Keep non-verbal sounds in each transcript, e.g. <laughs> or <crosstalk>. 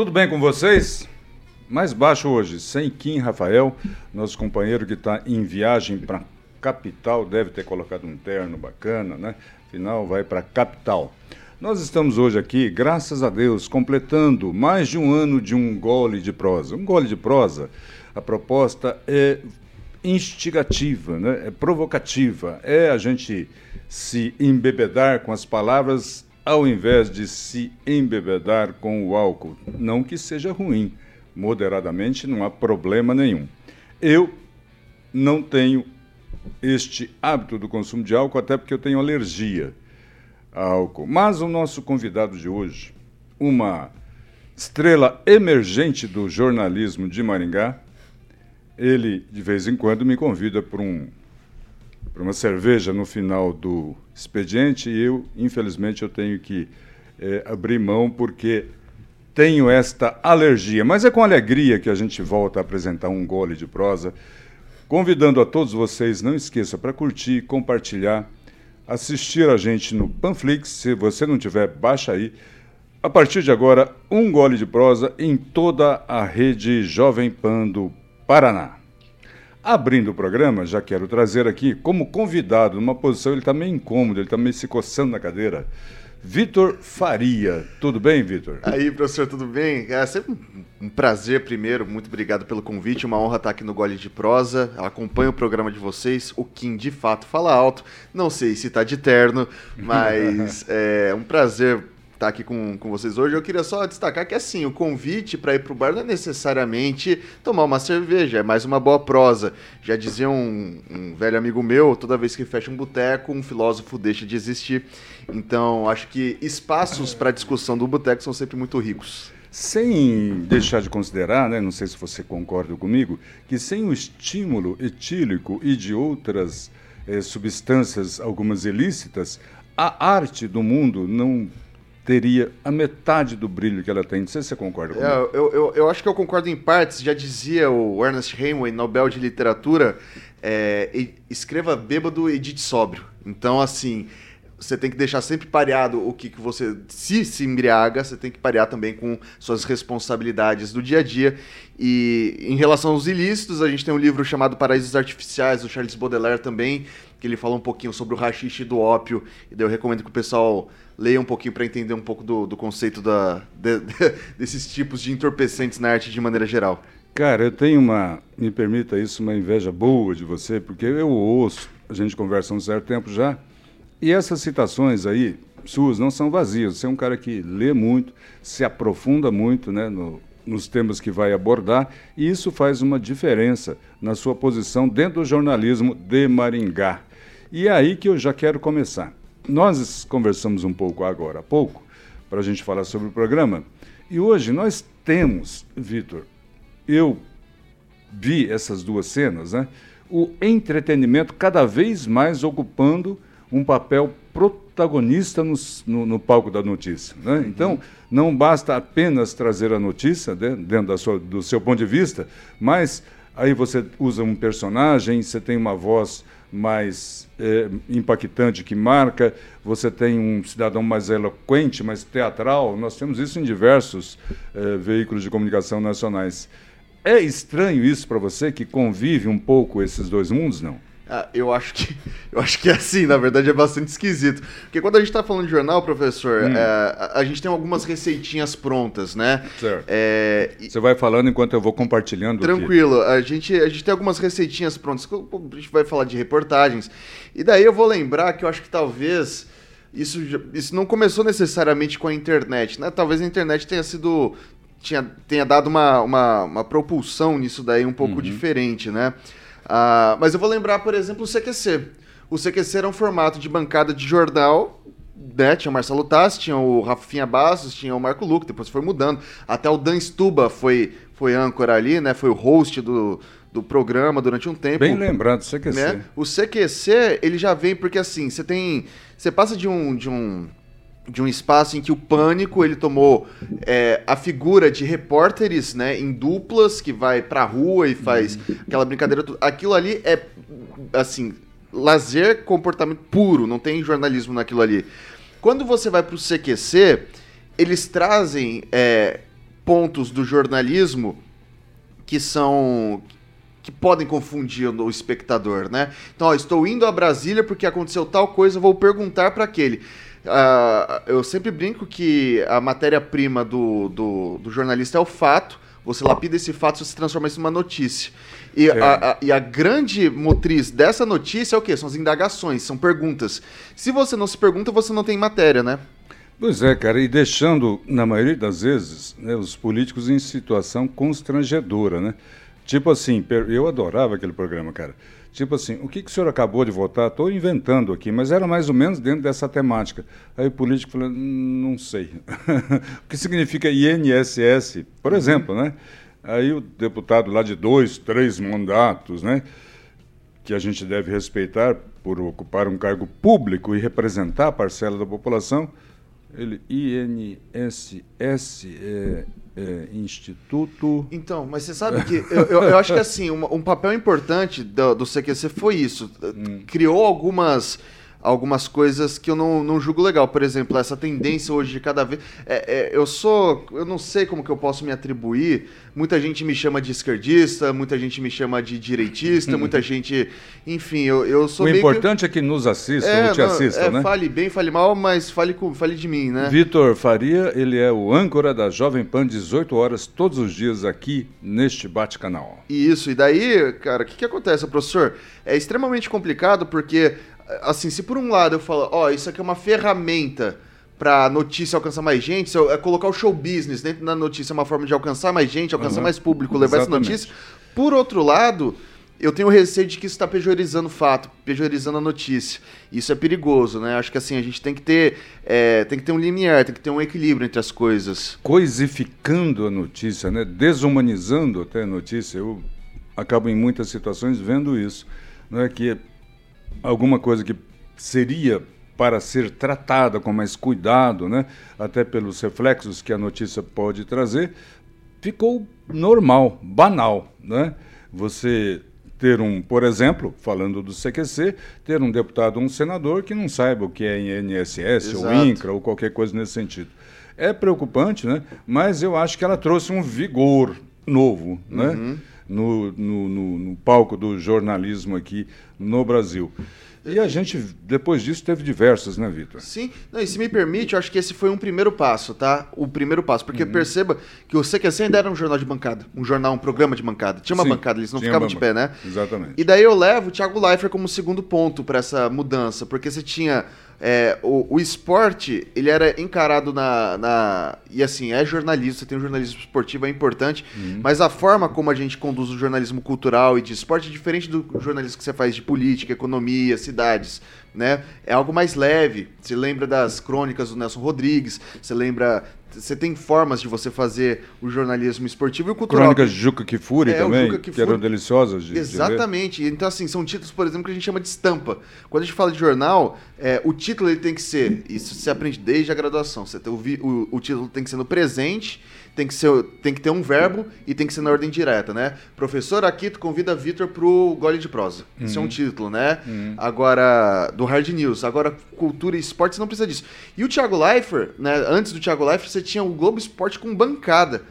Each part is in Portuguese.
Tudo bem com vocês? Mais baixo hoje, sem Kim Rafael, nosso companheiro que está em viagem para capital, deve ter colocado um terno bacana, né? Afinal, vai para capital. Nós estamos hoje aqui, graças a Deus, completando mais de um ano de um gole de prosa. Um gole de prosa, a proposta é instigativa, né? é provocativa, é a gente se embebedar com as palavras ao invés de se embebedar com o álcool. Não que seja ruim, moderadamente não há problema nenhum. Eu não tenho este hábito do consumo de álcool, até porque eu tenho alergia a álcool. Mas o nosso convidado de hoje, uma estrela emergente do jornalismo de Maringá, ele de vez em quando me convida para um para uma cerveja no final do expediente e eu, infelizmente, eu tenho que é, abrir mão porque tenho esta alergia. Mas é com alegria que a gente volta a apresentar um gole de prosa, convidando a todos vocês, não esqueça para curtir, compartilhar, assistir a gente no Panflix, se você não tiver, baixa aí. A partir de agora, um gole de prosa em toda a rede Jovem Pan do Paraná. Abrindo o programa, já quero trazer aqui como convidado, numa posição, ele está meio incômodo, ele está meio se coçando na cadeira. Vitor Faria. Tudo bem, Vitor? Aí, professor, tudo bem? É sempre um prazer, primeiro. Muito obrigado pelo convite. Uma honra estar aqui no Gole de Prosa. Acompanho o programa de vocês. O Kim, de fato, fala alto. Não sei se está de terno, mas <laughs> é um prazer tá aqui com, com vocês hoje. Eu queria só destacar que, assim, o convite para ir para o bar não é necessariamente tomar uma cerveja, é mais uma boa prosa. Já dizia um, um velho amigo meu, toda vez que fecha um boteco, um filósofo deixa de existir. Então, acho que espaços para discussão do boteco são sempre muito ricos. Sem deixar de considerar, né, não sei se você concorda comigo, que sem o estímulo etílico e de outras eh, substâncias, algumas ilícitas, a arte do mundo não teria a metade do brilho que ela tem. Não sei se você concorda comigo. É, eu, eu, eu, acho que eu concordo em partes. Já dizia o Ernest Hemingway, Nobel de Literatura, é, escreva bêbado e dite sóbrio. Então, assim, você tem que deixar sempre pareado o que, que você se se embriaga, você tem que parear também com suas responsabilidades do dia a dia. E em relação aos ilícitos, a gente tem um livro chamado Paraísos Artificiais, do Charles Baudelaire também, que ele fala um pouquinho sobre o rachixe do ópio, e daí eu recomendo que o pessoal leia um pouquinho para entender um pouco do, do conceito da, de, de, <laughs> desses tipos de entorpecentes na arte de maneira geral. Cara, eu tenho uma, me permita isso, uma inveja boa de você, porque eu ouço, a gente conversa há um certo tempo já, e essas citações aí, suas, não são vazias. Você é um cara que lê muito, se aprofunda muito né, no, nos temas que vai abordar, e isso faz uma diferença na sua posição dentro do jornalismo de Maringá. E é aí que eu já quero começar. Nós conversamos um pouco agora há pouco, para a gente falar sobre o programa, e hoje nós temos, Vitor, eu vi essas duas cenas, né? O entretenimento cada vez mais ocupando um papel protagonista no, no, no palco da notícia. Né? Uhum. Então, não basta apenas trazer a notícia né, dentro sua, do seu ponto de vista, mas aí você usa um personagem, você tem uma voz mais é, impactante que marca, você tem um cidadão mais eloquente, mais teatral. Nós temos isso em diversos é, veículos de comunicação nacionais. É estranho isso para você que convive um pouco esses dois mundos, não? Ah, eu acho que <laughs> eu acho que é assim, na verdade é bastante esquisito. Porque quando a gente está falando de jornal, professor, hum. é, a, a, gente tem algumas receitinhas prontas, né? Certo. É, Você vai falando enquanto eu vou compartilhando. Tranquilo. A gente, a gente tem algumas receitinhas prontas. A gente vai falar de reportagens. E daí eu vou lembrar que eu acho que talvez isso, isso não começou necessariamente com a internet, né? Talvez a internet tenha sido tinha, tenha dado uma, uma, uma propulsão nisso daí um pouco uhum. diferente, né? Uh, mas eu vou lembrar, por exemplo, o CQC. O CQC era um formato de bancada de jornal, né? Tinha o Marcelo Tassi, tinha o Rafinha Bastos, tinha o Marco Luque, depois foi mudando. Até o Dan Stuba foi, foi âncora ali, né? Foi o host do, do programa durante um tempo. Bem lembrado, CQC. Né? O CQC, ele já vem porque assim, você tem. Você passa de um. De um de um espaço em que o pânico ele tomou é, a figura de repórteres né, em duplas que vai pra rua e faz aquela brincadeira. Aquilo ali é assim, lazer, comportamento puro, não tem jornalismo naquilo ali. Quando você vai pro CQC, eles trazem é, pontos do jornalismo que são que podem confundir o espectador, né? Então, ó, estou indo a Brasília porque aconteceu tal coisa, vou perguntar para aquele. Uh, eu sempre brinco que a matéria-prima do, do, do, jornalista é o fato. Você lapida esse fato, você transforma isso numa notícia. E, é. a, a, e a grande motriz dessa notícia é o quê? São as indagações, são perguntas. Se você não se pergunta, você não tem matéria, né? Pois é, cara, e deixando, na maioria das vezes, né, os políticos em situação constrangedora, né? Tipo assim, eu adorava aquele programa, cara. Tipo assim, o que, que o senhor acabou de votar? Estou inventando aqui, mas era mais ou menos dentro dessa temática. Aí o político falou, não sei. <laughs> o que significa INSS, por uhum. exemplo, né? Aí o deputado lá de dois, três mandatos, né? Que a gente deve respeitar por ocupar um cargo público e representar a parcela da população, ele, INSS, é, é, Instituto. Então, mas você sabe que eu, eu, eu acho que assim, um, um papel importante do, do, CQC foi isso. Hum. Criou algumas algumas coisas que eu não, não julgo legal. Por exemplo, essa tendência hoje de cada vez. É, é, eu sou. Eu não sei como que eu posso me atribuir. Muita gente me chama de esquerdista, muita gente me chama de direitista, muita gente. Enfim, eu, eu sou. O importante que... é que nos assistam é, ou te assistam, é, né? Fale bem, fale mal, mas fale, com, fale de mim, né? Vitor Faria, ele é o âncora da Jovem Pan 18 horas todos os dias aqui neste bate-canal. Isso, e daí, cara, o que, que acontece, professor? É extremamente complicado porque assim, se por um lado eu falo, ó, oh, isso aqui é uma ferramenta para notícia alcançar mais gente, é colocar o show business dentro da notícia é uma forma de alcançar mais gente, alcançar uhum. mais público, levar Exatamente. essa notícia. Por outro lado, eu tenho receio de que isso está pejorizando o fato, pejorizando a notícia. Isso é perigoso, né? Acho que assim, a gente tem que ter, é, tem que ter um limiar, tem que ter um equilíbrio entre as coisas. Coisificando a notícia, né? Desumanizando até a notícia. Eu acabo em muitas situações vendo isso. Não é que alguma coisa que seria para ser tratada com mais cuidado, né? até pelos reflexos que a notícia pode trazer, ficou normal, banal. Né? Você ter um, por exemplo, falando do CQC, ter um deputado ou um senador que não saiba o que é INSS Exato. ou INCRA ou qualquer coisa nesse sentido. É preocupante, né? mas eu acho que ela trouxe um vigor novo. Né? Uhum no, no, no, no palco do jornalismo aqui no Brasil. E a gente, depois disso, teve diversas, né, Vitor? Sim. Não, e se me permite, eu acho que esse foi um primeiro passo, tá? O primeiro passo. Porque uhum. perceba que o CQC ainda era um jornal de bancada. Um jornal, um programa de bancada. Tinha uma Sim, bancada, eles não ficavam de pé, né? Exatamente. E daí eu levo o Thiago Leifert como segundo ponto para essa mudança. Porque você tinha é, o, o, esporte, ele era encarado na, na, E assim, é jornalismo, você tem um jornalismo esportivo, é importante, uhum. mas a forma como a gente conduz o jornalismo cultural e de esporte é diferente do jornalismo que você faz de política, economia, cidades né? É algo mais leve. Você lembra das crônicas do Nelson Rodrigues, você lembra você tem formas de você fazer o jornalismo esportivo e o cultural. Crônicas de Juca Kifuri é, também, Juca Kifuri. que eram deliciosas de Exatamente. De então, assim, são títulos, por exemplo, que a gente chama de estampa. Quando a gente fala de jornal, é, o título ele tem que ser, isso você aprende desde a graduação, você tem, o, o, o título tem que ser no presente tem que, ser, tem que ter um verbo e tem que ser na ordem direta, né? Professor Aquito convida Vitor pro gole de prosa. Uhum. Isso é um uhum. título, né? Uhum. Agora, do Hard News. Agora, cultura e esportes não precisa disso. E o Thiago Leifert, né? Antes do Thiago Leifert, você tinha o Globo Esporte com bancada.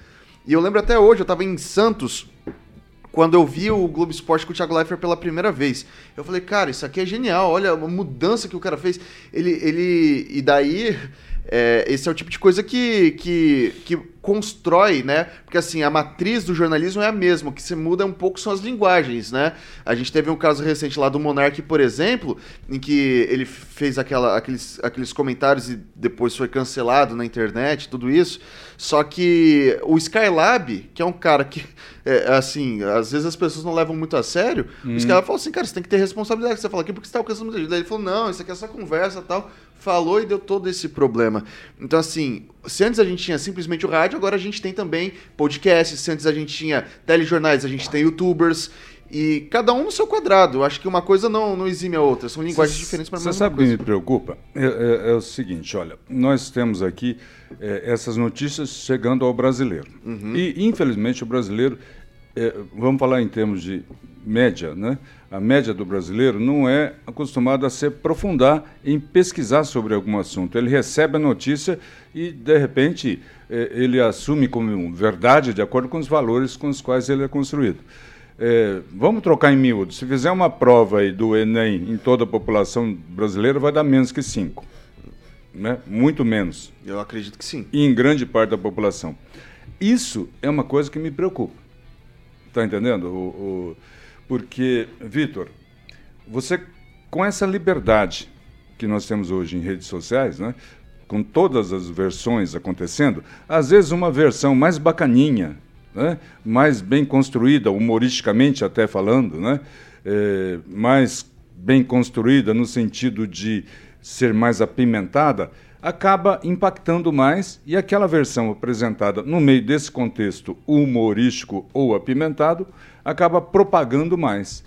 E eu lembro até hoje, eu tava em Santos, quando eu vi o Globo Esporte com o Thiago Leifert pela primeira vez. Eu falei, cara, isso aqui é genial, olha a mudança que o cara fez. Ele. ele e daí. <laughs> É, esse é o tipo de coisa que, que, que constrói, né? Porque assim, a matriz do jornalismo é a mesma, o que se muda um pouco são as linguagens, né? A gente teve um caso recente lá do Monark, por exemplo, em que ele fez aquela, aqueles, aqueles comentários e depois foi cancelado na internet, tudo isso. Só que o Skylab, que é um cara que, é, assim, às vezes as pessoas não levam muito a sério, hum. o Skylab falou assim, cara, você tem que ter responsabilidade. Você fala aqui porque você está alcançando muita gente. Daí ele falou, não, isso aqui é só conversa tal falou e deu todo esse problema. Então, assim, se antes a gente tinha simplesmente o rádio, agora a gente tem também podcasts, se antes a gente tinha telejornais, a gente tem youtubers. E cada um no seu quadrado. Eu acho que uma coisa não, não exime a outra. São linguagens cê, diferentes para a Você sabe o que me preocupa? É, é, é, o seguinte, olha, nós temos aqui é, essas notícias chegando ao brasileiro. Uhum. E, infelizmente, o brasileiro é, vamos falar em termos de média, né? A média do brasileiro não é acostumado a se aprofundar em pesquisar sobre algum assunto. Ele recebe a notícia e, de repente, é, ele assume como verdade de acordo com os valores com os quais ele é construído. É, vamos trocar em miúdo. Se fizer uma prova aí do Enem em toda a população brasileira, vai dar menos que 5. Né? Muito menos. Eu acredito que sim. E em grande parte da população. Isso é uma coisa que me preocupa. Está entendendo? O, o, porque, Vitor, você, com essa liberdade que nós temos hoje em redes sociais, né, com todas as versões acontecendo, às vezes uma versão mais bacaninha, né, mais bem construída, humoristicamente até falando, né, é, mais bem construída no sentido de ser mais apimentada, acaba impactando mais e aquela versão apresentada no meio desse contexto humorístico ou apimentado acaba propagando mais.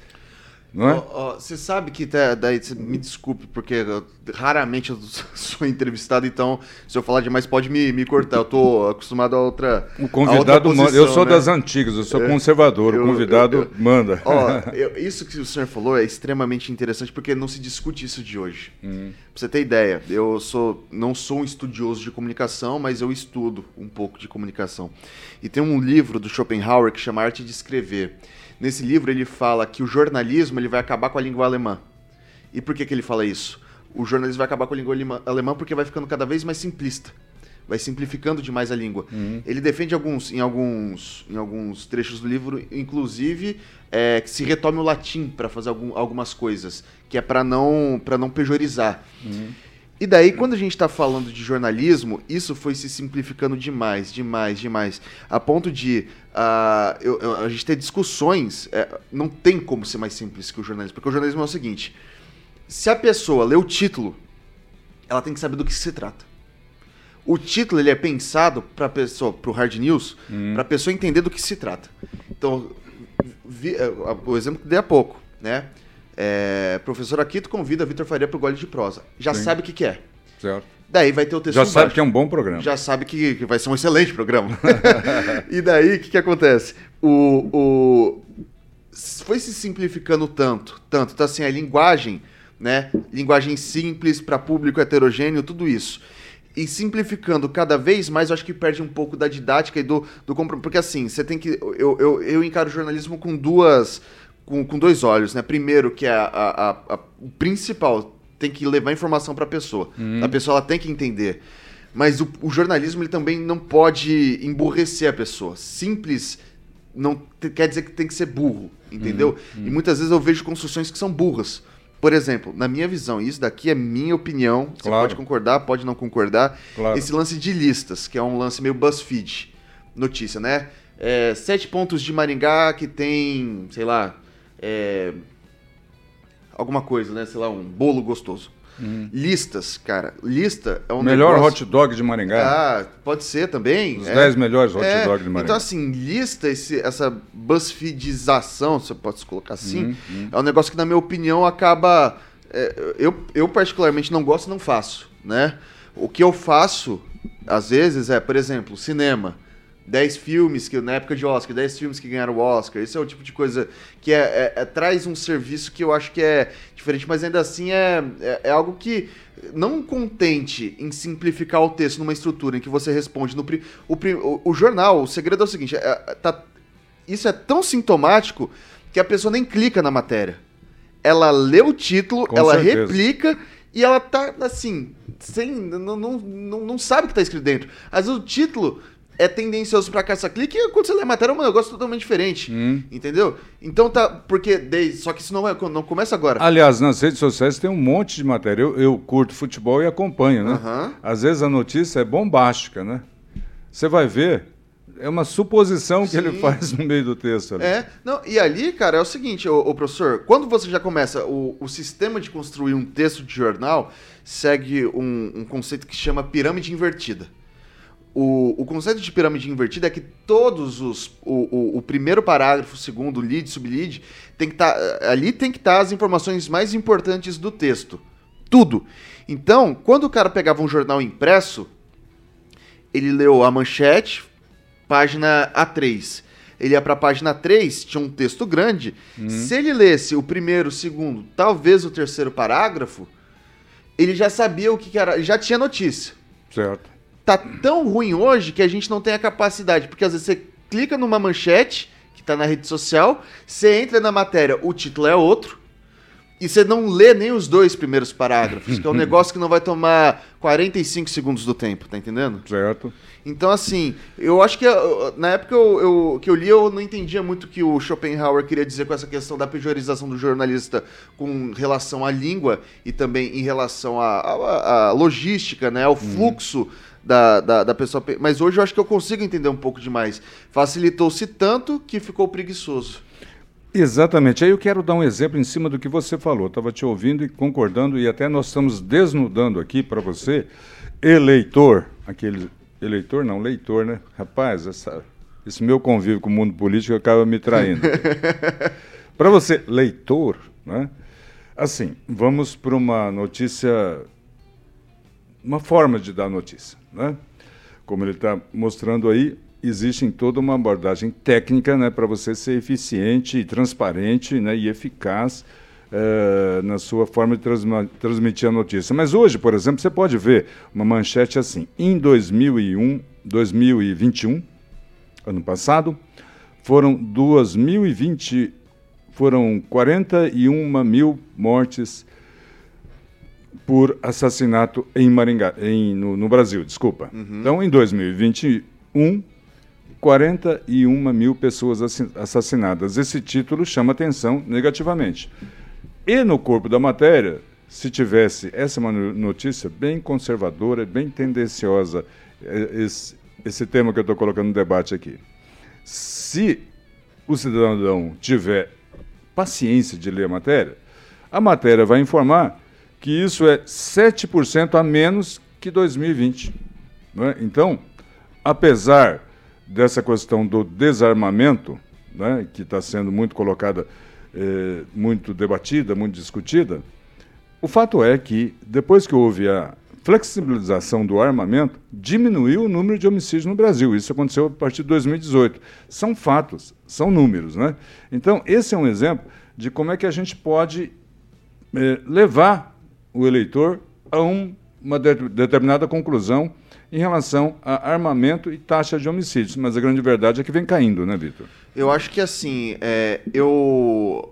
Não é? Você sabe que tá, daí me desculpe, porque eu, raramente eu <laughs> sou entrevistado, então se eu falar demais pode me, me cortar. Eu tô acostumado a outra. O convidado outra manda. Eu sou né? das antigas, eu sou é, conservador, eu, o convidado eu, manda. <laughs> Isso que o senhor falou é extremamente interessante porque não se discute isso de hoje. Uhum. Pra você ter ideia, eu sou não sou um estudioso de comunicação, mas eu estudo um pouco de comunicação. E tem um livro do Schopenhauer que chama Arte de Escrever. Nesse livro ele fala que o jornalismo ele vai acabar com a língua alemã. E por que, que ele fala isso? O jornalismo vai acabar com a língua alemã porque vai ficando cada vez mais simplista. Vai simplificando demais a língua. Uhum. Ele defende alguns, em, alguns, em alguns trechos do livro, inclusive, é, que se retome o latim para fazer algum, algumas coisas, que é para não, não pejorizar. Uhum. E daí, quando a gente está falando de jornalismo, isso foi se simplificando demais, demais, demais. A ponto de uh, eu, eu, a gente ter discussões. É, não tem como ser mais simples que o jornalismo. Porque o jornalismo é o seguinte: se a pessoa lê o título, ela tem que saber do que se trata. O título ele é pensado para pessoa, para o hard news, hum. para a pessoa entender do que se trata. Então, vi, é, o exemplo que dei há pouco, né? É, professor Aquito convida Vitor Faria para o Gole de Prosa. Já Sim. sabe o que, que, é. Certo. Daí vai ter o texto Já embaixo. sabe que é um bom programa. Já sabe que, que vai ser um excelente programa. <laughs> e daí, o que, que acontece? O, o... Foi se simplificando tanto, tanto. Então, assim, a linguagem, né? Linguagem simples para público heterogêneo, tudo isso. E simplificando cada vez mais, eu acho que perde um pouco da didática e do, do Porque, assim, você tem que... Eu, eu, eu encaro o jornalismo com duas com, com dois olhos, né? Primeiro, que é a, a, a, o principal, tem que levar informação para a pessoa. Uhum. A pessoa ela tem que entender. Mas o, o, jornalismo ele também não pode emburrecer a pessoa. Simples não te, quer dizer que tem que ser burro, entendeu? Uhum. E muitas vezes eu vejo construções que são burras. Por exemplo, na minha visão, isso daqui é minha opinião. Você claro. pode concordar, pode não concordar. Claro. Esse lance de listas, que é um lance meio BuzzFeed, notícia, né? É, sete pontos de Maringá que tem, sei lá, é, alguma coisa, né? Sei lá, um bolo gostoso. Uhum. Listas, cara. Lista é um Melhor negócio... hot dog de Maringá. Ah, pode ser também. Os 10 é. melhores hot é. dog de Maringá. Então, assim, lista, esse, essa BuzzFeedização, se eu posso colocar assim, uhum. Uhum. é um negócio que, na minha opinião, acaba... É, eu, eu, particularmente, não gosto e não faço, né? O que eu faço, às vezes, é, por exemplo, cinema. 10 filmes que na época de Oscar, 10 filmes que ganharam o Oscar. Esse é o tipo de coisa que é, é, é, traz um serviço que eu acho que é diferente, mas ainda assim é, é, é, algo que não contente em simplificar o texto numa estrutura em que você responde no o, o, o jornal. O segredo é o seguinte: é, tá, isso é tão sintomático que a pessoa nem clica na matéria. Ela lê o título, Com ela certeza. replica e ela tá assim, sem, não, não, não, não sabe o que tá escrito dentro. Às vezes o título é tendencioso para caça-clique e quando você lê a matéria é um negócio totalmente diferente. Hum. Entendeu? Então tá. Porque. Desde, só que isso não, é, não começa agora. Aliás, nas redes sociais tem um monte de matéria. Eu, eu curto futebol e acompanho, né? Uhum. Às vezes a notícia é bombástica, né? Você vai ver. É uma suposição que Sim. ele faz no meio do texto. Ali. É, não, e ali, cara, é o seguinte, o professor, quando você já começa, o, o sistema de construir um texto de jornal segue um, um conceito que chama pirâmide invertida. O, o conceito de pirâmide invertida é que todos os. O, o, o primeiro parágrafo, o segundo, lead, sublead, tem que tá, ali tem que estar tá as informações mais importantes do texto. Tudo. Então, quando o cara pegava um jornal impresso, ele leu a manchete, página A3. ele ia pra página 3, tinha um texto grande. Se ele lesse o primeiro, o segundo, talvez o terceiro parágrafo, ele já sabia o que, que era, ele já tinha notícia. Certo. Tá tão ruim hoje que a gente não tem a capacidade, porque às vezes você clica numa manchete que tá na rede social, você entra na matéria, o título é outro, e você não lê nem os dois primeiros parágrafos, que é um <laughs> negócio que não vai tomar 45 segundos do tempo, tá entendendo? Certo. Então, assim, eu acho que na época eu, eu- que eu li, eu não entendia muito o que o Schopenhauer queria dizer com essa questão da pejorização do jornalista com relação à língua e também em relação à, à- à logística, né, ao fluxo da, da, da pessoa. pe- Mas hoje eu acho que eu consigo entender um pouco demais. Facilitou-se tanto que ficou preguiçoso. Exatamente. Aí eu quero dar um exemplo em cima do que você falou. Estava te ouvindo e concordando, e até nós estamos desnudando aqui para você, eleitor, aquele. Eleitor não, leitor, né? Rapaz, essa- esse meu convívio com o mundo político acaba me traindo. <laughs> para você, leitor, né? Assim, vamos para uma notícia. Uma forma de dar notícia, né? Como ele está mostrando aí, existe toda uma abordagem técnica né, para você ser eficiente transparente né, e eficaz eh, na sua forma de transmitir a notícia. Mas hoje, por exemplo, você pode ver uma manchete assim: em 2001, 2021, ano passado, foram 2020, foram 41 mil mortes por assassinato em Maringá, em, no, no Brasil, desculpa. Então, em 2021, 41 mil pessoas assi- assassinadas. Esse título chama atenção negativamente. E no corpo da matéria, se tivesse essa é notícia bem conservadora, bem tendenciosa, eh, esse, esse tema que eu estou colocando no debate aqui. Se o cidadão tiver paciência de ler a matéria, a matéria vai informar que isso é 7% a menos que 2020. não é? Então, apesar dessa questão do desarmamento, né, que está sendo muito colocada, eh, muito debatida, muito discutida, o fato é que, depois que houve a flexibilização do armamento, diminuiu o número de homicídios no Brasil. Isso aconteceu a partir de 2018. São fatos, são números. Né? Então, esse é um exemplo de como é que a gente pode eh, levar o eleitor a um- uma de- determinada conclusão em relação a armamento e taxa de homicídios. Mas a grande verdade é que vem caindo, né, Vitor? Eu acho que assim, é, eu, eu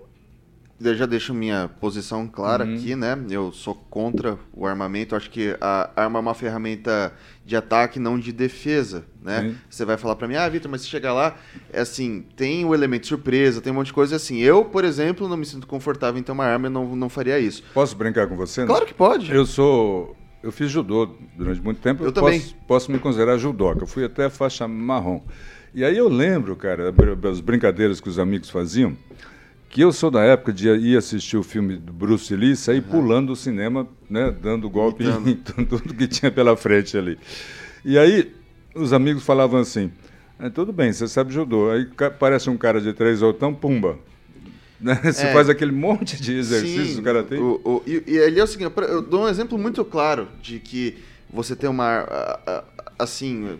já deixo minha posição clara aqui, né? Eu sou contra o armamento. Eu acho que a arma é uma ferramenta de ataque, não de defesa, né? Sim. Você vai falar pra mim, ah, Vitor, mas se chegar lá, é assim, tem o elemento surpresa, tem um monte de coisa assim. Eu, por exemplo, não me sinto confortável em ter uma arma, eu não, não faria isso. Posso brincar com você? Claro que pode. Eu sou. Eu fiz judô durante muito tempo. Eu posso, também. Posso me considerar judoca. Eu fui até faixa marrom. E aí eu lembro, cara, das brincadeiras que os amigos faziam, que eu sou da época de ir assistir o filme do Bruce Lee sair pulando do cinema, né, dando golpe em <laughs> tudo que tinha pela frente ali. E aí os amigos falavam assim: "É, tudo bem, você sabe judô. Aí aparece um cara de três outão, pumba. <laughs> Né? Você É. faz aquele monte de exercícios Sim, do karatê. o- o- e, e ali é o seguinte, eu dou um exemplo muito claro de que você tem uma. Assim.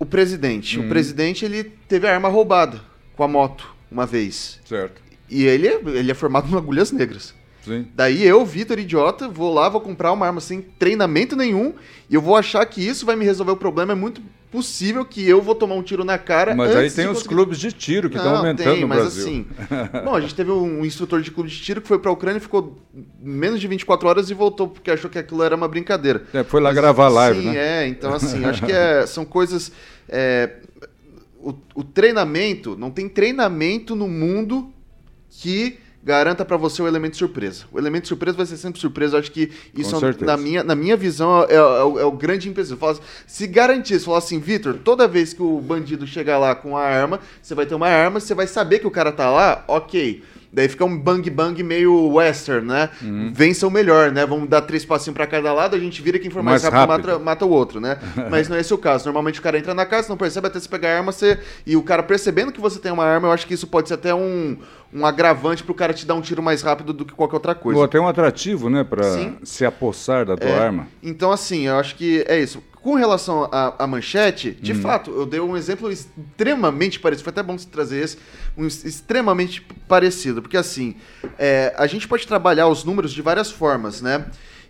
O presidente. Uhum. O presidente ele teve a arma roubada com a moto uma vez. Certo. E ele, é- ele é formado em agulhas negras. Sim. Daí eu, Vitor, idiota, vou lá, vou comprar uma arma sem treinamento nenhum e eu vou achar que isso vai me resolver o problema. É muito possível que eu vou tomar um tiro na cara. Mas aí tem os conseguir- clubes de tiro que estão aumentando tem, no mas Brasil. assim. <laughs> bom, a gente teve um instrutor de clube de tiro que foi pra Ucrânia e ficou menos de 24 horas e voltou porque achou que aquilo era uma brincadeira. É, foi lá Mas, gravar live, sim, né? é. Então, assim, <laughs> acho que é- são coisas. é, o, o treinamento, não tem treinamento no mundo que garanta pra você o elemento surpresa. O elemento surpresa vai ser sempre surpresa. Eu acho que isso, é- na, minha, na minha visão, é, é o- é o grande empecilho. Fala assim, Se garantisse, falar assim, Vitor, toda vez que o bandido chegar lá com a arma, você vai ter uma arma, você vai saber que o cara tá lá, ok. Daí fica um bang bang meio western, né? Uhum. Vença o melhor, né? Vamos dar três passinhos pra cada lado, a gente vira quem for mais, Mais rápido, rápido. Mata, mata o outro, né? <laughs> Mas não é esse o caso. Normalmente o cara entra na casa, não percebe até você pegar a arma, você... e o cara percebendo que você tem uma arma, eu acho que isso pode ser até um, um agravante pro cara te dar um tiro mais rápido do que qualquer outra coisa. Ou até um atrativo, né, para Sim. se apossar da tua É. arma. Então, assim, eu acho que é isso. Com relação à, manchete, de hum. fato, eu dei um exemplo extremamente parecido. Foi até bom você trazer esse, um extremamente parecido, porque assim, é, a gente pode trabalhar os números de várias formas, né?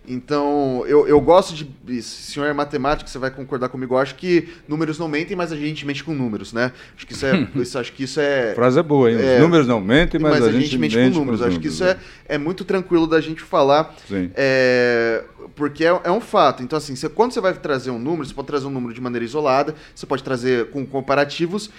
Então, eu, eu gosto de. Senhor é matemático, você vai concordar comigo. Eu acho que números não mentem, mas a gente mente com números, né? Acho que isso é. <laughs> isso, acho que isso é. Frase é boa, hein? Os é, números não mentem, mas, mas a, gente, gente mente, mente, com números. Com acho números, que isso é, é muito tranquilo da gente falar. Sim. É, porque é, é, um fato. Então, assim, você, quando você vai trazer um número, você pode trazer um número de maneira isolada, você pode trazer com comparativos.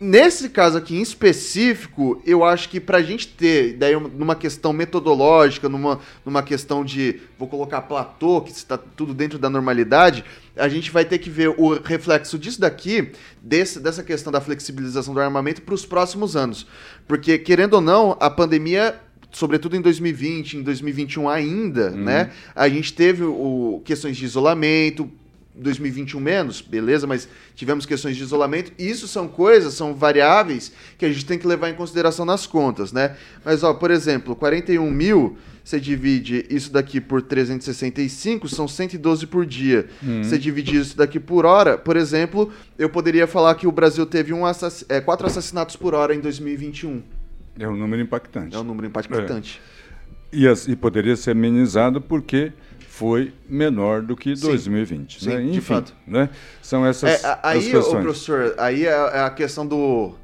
Nesse caso aqui em específico, eu acho que para a gente ter, daí numa questão metodológica, numa, numa questão de, vou colocar platô, que está tudo dentro da normalidade, a gente vai ter que ver o reflexo disso daqui, desse, dessa questão da flexibilização do armamento para os próximos anos. Porque, querendo ou não, a pandemia sobretudo em 2020, em 2021 ainda, uhum. né? A gente teve o, questões de isolamento, 2021 menos, beleza, mas tivemos questões de isolamento. Isso são coisas, são variáveis que a gente tem que levar em consideração nas contas, né? Mas, ó, por exemplo, 41 mil, você divide isso daqui por 365, são 112 por dia. Hum. Você divide isso daqui por hora, por exemplo, eu poderia falar que o Brasil teve um assass é, quatro assassinatos por hora em 2021. É um número impactante. É um número impactante. É. E, e poderia ser amenizado porque foi menor do que 2020. Sim, né? Enfim, de fato. Né? São essas é, aí, as questões. Professor, aí é, é, a questão do...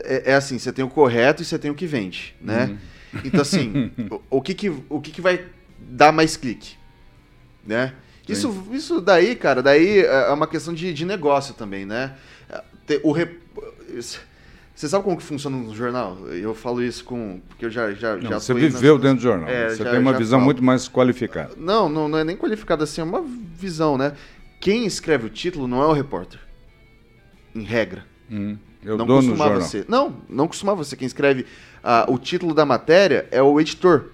É, é, assim, você tem o correto e você tem o que vende, né? Uhum. Então, assim, <laughs> o, o, que, que, o que, que vai dar mais clique, né? Isso, isso daí, cara, daí é, é uma questão de, de negócio também, né? O rep... Você sabe como que funciona um jornal? Eu falo isso com. Porque eu já. já, não, já você viveu nas... dentro do jornal. É, você já, tem uma visão falo. muito mais qualificada. Não, não, não é nem qualificada assim, é uma visão, né? Quem escreve o título não é o repórter. Em regra. Hum, eu não costumava ser. Não, não costumava ser. Quem escreve uh, o título da matéria é o editor.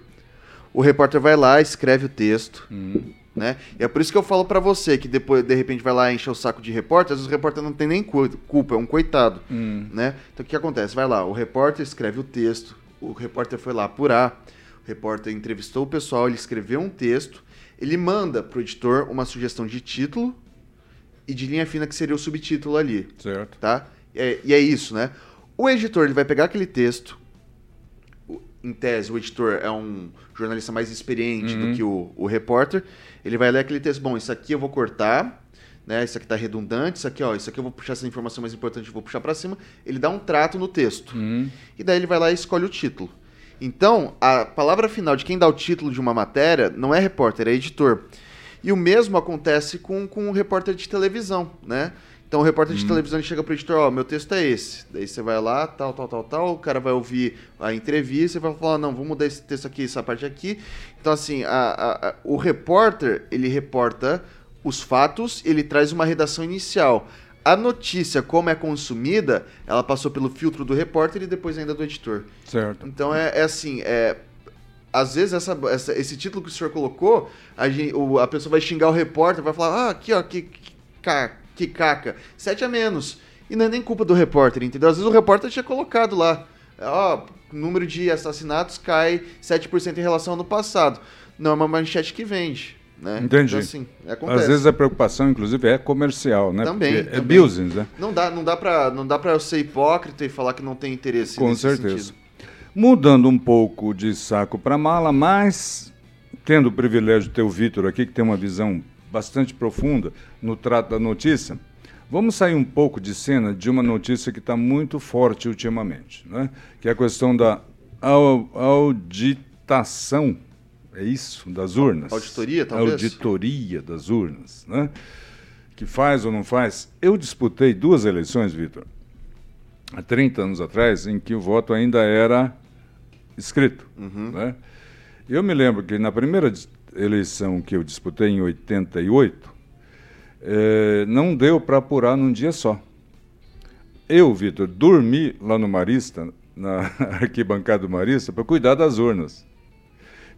O repórter vai lá, escreve o texto. Hum né? E é por isso que eu falo para você que depois, de repente, vai lá encher o saco de repórter, às vezes o repórter não tem nem culpa, é um coitado, hum. né? Então o que acontece? Vai lá, o repórter escreve o texto, o repórter foi lá apurar, o repórter entrevistou o pessoal, ele escreveu um texto, ele manda pro editor uma sugestão de título e de linha fina que seria o subtítulo ali. Certo. Tá? E é, e é isso, né? O editor ele vai pegar aquele texto, em tese, o editor é um jornalista mais experiente uhum. do que o, o repórter, ele vai ler aquele texto, bom, isso aqui eu vou cortar, né? Isso aqui está redundante, isso aqui, ó, isso aqui eu vou puxar essa informação mais importante, eu vou puxar para cima. Ele dá um trato no texto. Uhum. E daí ele vai lá e escolhe o título. Então, a palavra final de quem dá o título de uma matéria não é repórter, é editor. E o mesmo acontece com, com o repórter de televisão, né? Então o repórter de hum. televisão chega pro editor, ó, oh, meu texto é esse. Daí você vai lá, tal, tal, tal, tal, o cara vai ouvir a entrevista e vai falar, não, vamos mudar esse texto aqui, essa parte aqui. Então, assim, a, a, a, o repórter, ele reporta os fatos, ele traz uma redação inicial. A notícia, como é consumida, ela passou pelo filtro do repórter e depois ainda do editor. Certo. Então é, é assim, é, às vezes essa, essa, esse título que o senhor colocou, a, gente, a pessoa vai xingar o repórter, vai falar, ah, aqui, ó, que, que, que caca. 7 a menos. E não é nem culpa do repórter, entendeu? Às vezes o repórter tinha colocado lá, ó, número de assassinatos cai 7% em relação ao ano passado. Não é uma manchete que vende. Né? Entendi. Então, assim, Às vezes a preocupação, inclusive, é comercial, né? Também. É também. business, né? Não dá, não dá para, não dá para eu ser hipócrita e falar que não tem interesse. Com certeza. Sentido. Mudando um pouco de saco para mala, mas tendo o privilégio de ter o Vitor aqui, que tem uma visão bastante profunda no trato da notícia, vamos sair um pouco de cena de uma notícia que está muito forte ultimamente, né? que é a questão da auditação, é isso, das urnas. Auditoria, talvez? Auditoria das urnas, né? que faz ou não faz. Eu disputei duas eleições, Vitor, há 30 anos atrás, em que o voto ainda era escrito. Uhum. Né? Eu me lembro que na primeira eleição que eu disputei em 88, é, não deu para apurar num dia só. Eu, Vitor, dormi lá no Marista, na <laughs> arquibancada do Marista, para cuidar das urnas.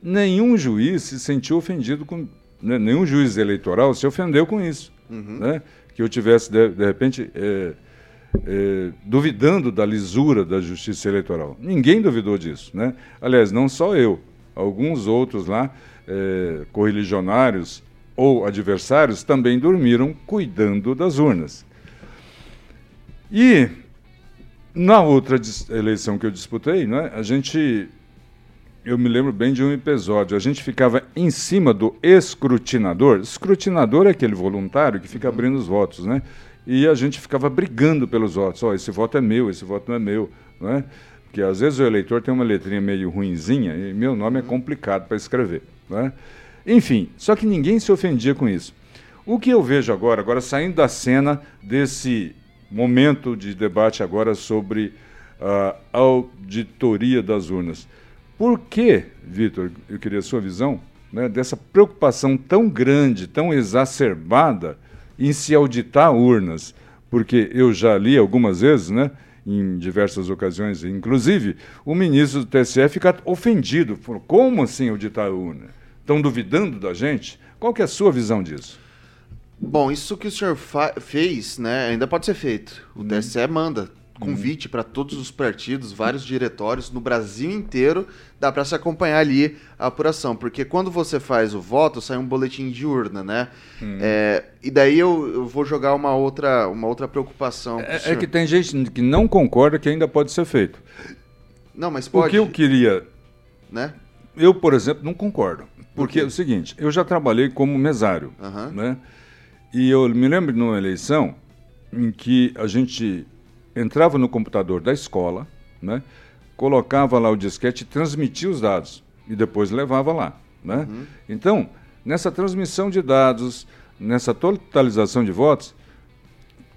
Nenhum juiz se sentiu ofendido com. Né, nenhum juiz eleitoral se ofendeu com isso. Uhum. Né? Que eu tivesse, de, de repente, é, duvidando da lisura da justiça eleitoral. Ninguém duvidou disso. Né? Aliás, não só eu, alguns outros lá é, correligionários ou adversários também dormiram cuidando das urnas. E na outra eleição que eu disputei, né, a gente. Eu me lembro bem de um episódio. A gente ficava em cima do escrutinador. Escrutinador é aquele voluntário que fica abrindo os votos, né? E a gente ficava brigando pelos votos. Ó, oh, esse voto é meu, esse voto não é meu, né? Porque às vezes o eleitor tem uma letrinha meio ruinzinha e meu nome é complicado para escrever, né? Enfim, só que ninguém se ofendia com isso. O que eu vejo agora, agora saindo da cena desse momento de debate agora sobre a auditoria das urnas. Por que, Vitor, eu queria a sua visão, né, dessa preocupação tão grande, tão exacerbada em se auditar urnas? Porque eu já li algumas vezes, né, em diversas ocasiões, inclusive, o ministro do TSE fica ofendido. Falou, como assim auditar urna? Estão duvidando da gente? Qual que é a sua visão disso? Bom, isso que o senhor fez, né, ainda pode ser feito. O hum. TSE manda convite hum. para todos os partidos, vários diretórios no Brasil inteiro, dá para se acompanhar ali a apuração, porque quando você faz o voto, sai um boletim de urna, né? Hum. É, e daí eu, eu, vou jogar uma outra, uma outra preocupação. É, é, que tem gente que não concorda que ainda pode ser feito. Não, mas pode. O que eu queria, né? Eu, por exemplo, não concordo, porque Por é o seguinte, eu já trabalhei como mesário, uhum. né? E eu me lembro de uma eleição em que a gente entrava no computador da escola, né, colocava lá o disquete e transmitia os dados e depois levava lá. Né? Uhum. Então, nessa transmissão de dados, nessa totalização de votos,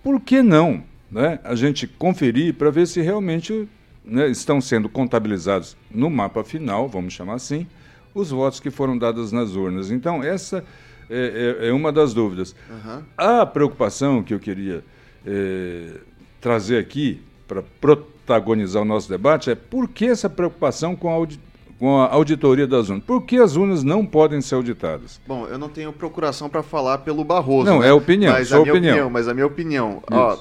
por que não né, a gente conferir para ver se realmente né, estão sendo contabilizados no mapa final, vamos chamar assim, os votos que foram dados nas urnas. Então, essa é, é, é uma das dúvidas. Uhum. A preocupação que eu queria é, trazer aqui para protagonizar o nosso debate é por que essa preocupação com a, audi com a auditoria das urnas? Por que as urnas não podem ser auditadas? Bom, eu não tenho procuração para falar pelo Barroso. Não, né? é opinião, mas sua a opinião. opinião. Mas a minha opinião, ó,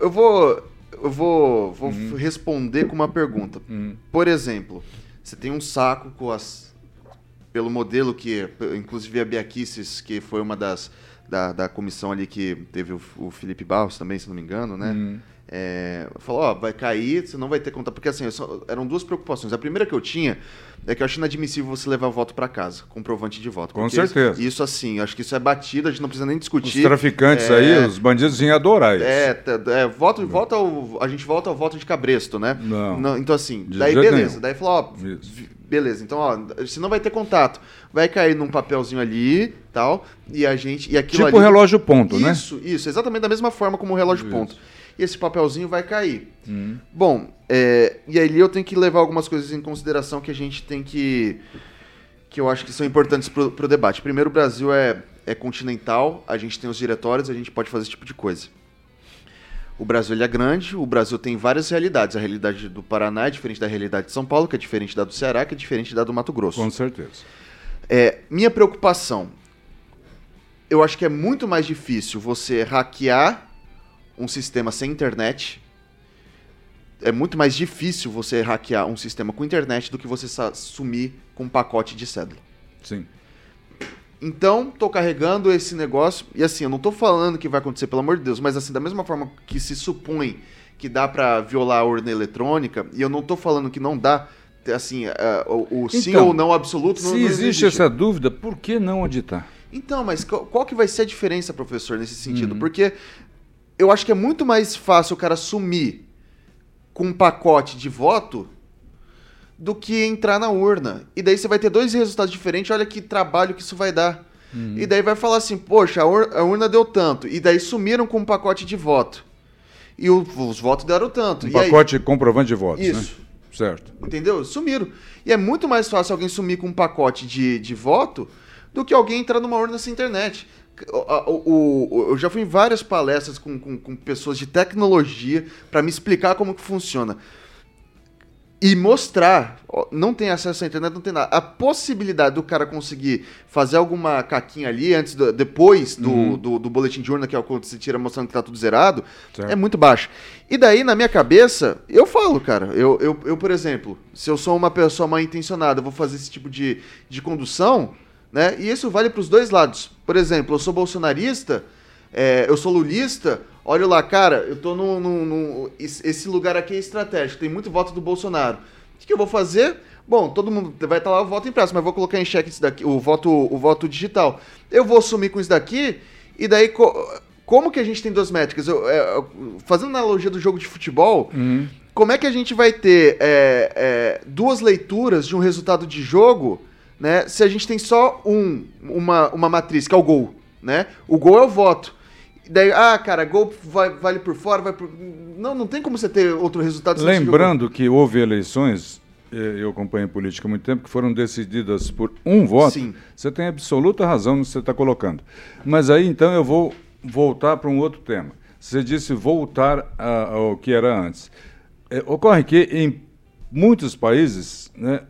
eu vou, eu vou, vou uhum. responder com uma pergunta. Uhum. Por exemplo, você tem um saco com as pelo modelo que, inclusive a Biaquices, que foi uma das da, da comissão ali que teve o, o Felipe Barros também, se não me engano, né? Uhum. É, falou, ó, vai cair, você não vai ter conta. Porque assim, só, eram duas preocupações. A primeira que eu tinha é que eu acho inadmissível você levar o voto para casa, comprovante de voto. Com certeza. Isso, isso, assim, acho que isso é batido, a gente não precisa nem discutir. Os traficantes é, aí, os bandidos iam adorar isso. É, é voto, volta ao, a gente volta ao voto de cabresto, né? Não. não então assim, daí beleza. Nenhum. Daí falou, ó, isso. beleza, então ó, você não vai ter contato. Vai cair num papelzinho ali, tal, e a gente... E aquilo tipo ali, relógio ponto, isso, né? Isso, isso, exatamente da mesma forma como o relógio isso. ponto e esse papelzinho vai cair. Hum. Bom, é, e aí eu tenho que levar algumas coisas em consideração que a gente tem que. que eu acho que são importantes para o debate. Primeiro, o Brasil é, é continental, a gente tem os diretórios, a gente pode fazer esse tipo de coisa. O Brasil é grande, o Brasil tem várias realidades. A realidade do Paraná é diferente da realidade de São Paulo, que é diferente da do Ceará, que é diferente da do Mato Grosso. Com certeza. É, minha preocupação, eu acho que é muito mais difícil você hackear um sistema sem internet, é muito mais difícil você hackear um sistema com internet do que você sumir com um pacote de cédula. Sim. Então, tô carregando esse negócio, e assim, eu não tô falando que vai acontecer, pelo amor de Deus, mas assim, da mesma forma que se supõe que dá para violar a urna eletrônica, e eu não tô falando que não dá, assim, uh, o, o então, sim ou não absoluto se não, não existe. existe essa dúvida, por que não auditar? Então, mas qual, qual, que vai ser a diferença, professor, nesse sentido? Uhum. Porque eu acho que é muito mais fácil o cara sumir com um pacote de voto do que entrar na urna. E daí você vai ter dois resultados diferentes, olha que trabalho que isso vai dar. Hum. E daí vai falar assim, poxa, a, ur a, urna deu tanto. E daí sumiram com um pacote de voto. E o, os votos deram tanto. Um e pacote aí... comprovante de votos, né? Isso. Né? Certo. Entendeu? Sumiram. E é muito mais fácil alguém sumir com um pacote de, de voto do que alguém entrar numa urna sem internet. O, o, eu já fui em várias palestras com, com, com pessoas de tecnologia para me explicar como que funciona. E mostrar, não tem acesso à internet, não tem nada. A possibilidade do cara conseguir fazer alguma caquinha ali antes do, depois do, uhum. do, do, boletim de urna, que é o que você tira mostrando que tá tudo zerado, certo. é muito baixa. E daí, na minha cabeça, eu falo, cara, eu, eu, eu, por exemplo, se eu sou uma pessoa mal intencionada, vou fazer esse tipo de, de condução, Né? E isso vale para os dois lados. Por exemplo, eu sou bolsonarista, é, eu sou lulista, olha lá, cara, eu tô no, no, no, Esse lugar aqui é estratégico, tem muito voto do Bolsonaro. O que, que eu vou fazer? Bom, todo mundo vai estar lá o voto impresso, mas vou colocar em xeque isso daqui, o voto, o voto digital. Eu vou sumir com isso daqui, e daí co como que a gente tem duas métricas? Eu, é, fazendo analogia do jogo de futebol, uhum. como é que a gente vai ter é, é, duas leituras de um resultado de jogo, né? Se a gente tem só um, uma, uma matriz, que é o gol, né? O gol é o voto. Daí, ah, cara, gol vai, vale por fora, vai por. Não, não tem como você ter outro resultado. Lembrando que houve eleições eh, eu acompanho política há muito tempo, que foram decididas por um voto, Sim. você tem absoluta razão no que você está colocando. Mas aí, então, eu vou voltar para um outro tema. Você disse voltar a, ao que era antes. É, ocorre que em muitos países, né,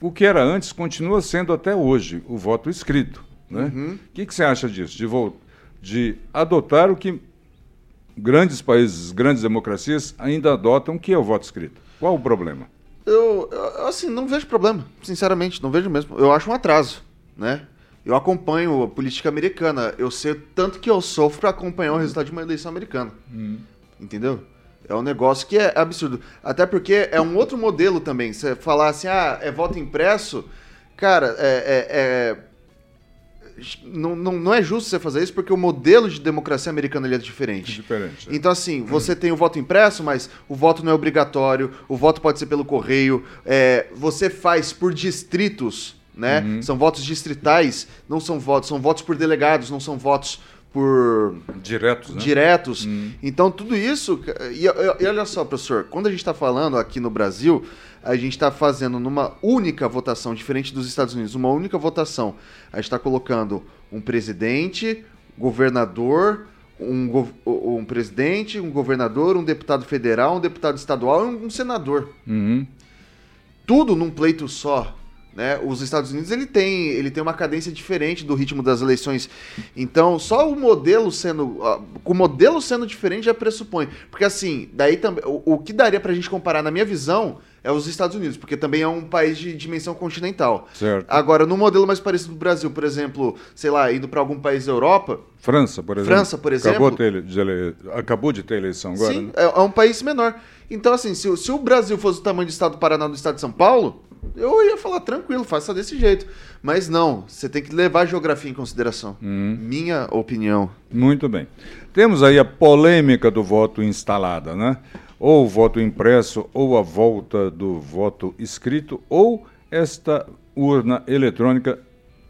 o que era antes continua sendo até hoje o voto escrito. Né? Uhum. O que, que você acha disso? De, de adotar o que grandes países, grandes democracias ainda adotam, que é o voto escrito. Qual o problema? Eu, eu, assim, não vejo problema, sinceramente, não vejo mesmo. Eu acho um atraso, né? Eu acompanho a política americana. Eu sei tanto que eu sofro para acompanhar o resultado de uma eleição americana. Hum. Entendeu? É um negócio que é absurdo. Até porque é um outro modelo também. Você falar assim, ah, é voto impresso. Cara, é, é, é não, não, não é justo você fazer isso porque o modelo de democracia americana ele é diferente. diferente é. Então, assim, você tem o voto impresso, mas o voto não é obrigatório, o voto pode ser pelo correio, é, você faz por distritos né? Uhum. São votos distritais, não são votos, são votos por delegados, não são votos por diretos, né? diretos. Uhum. Então tudo isso e, e, olha só, professor, quando a gente está falando aqui no Brasil, a gente está fazendo numa única votação, diferente dos Estados Unidos, uma única votação. A gente está colocando um presidente, governador, um, um, presidente, um governador, um deputado federal, um deputado estadual e um, senador. Uhum. Tudo num pleito só. Né? Os Estados Unidos ele tem, ele tem uma cadência diferente do ritmo das eleições. Então, só o modelo sendo. O modelo sendo diferente já pressupõe. Porque assim, daí também. O, o que daria pra gente comparar, na minha visão, é os Estados Unidos, porque também é um país de dimensão continental. Certo. Agora, no modelo mais parecido do Brasil, por exemplo, sei lá, indo para algum país da Europa. França, por exemplo. França, por exemplo. Acabou, ter, de ele... Acabou de ter eleição agora, Sim, né? é, é um país menor. Então, assim, se, se o Brasil fosse o tamanho do estado do Paraná do estado de São Paulo, eu ia falar tranquilo, faça desse jeito. Mas não, você tem que levar a geografia em consideração. Hum. Minha opinião. Muito bem. Temos aí a polêmica do voto instalada, né? Ou o voto impresso, ou a volta do voto escrito, ou esta urna eletrônica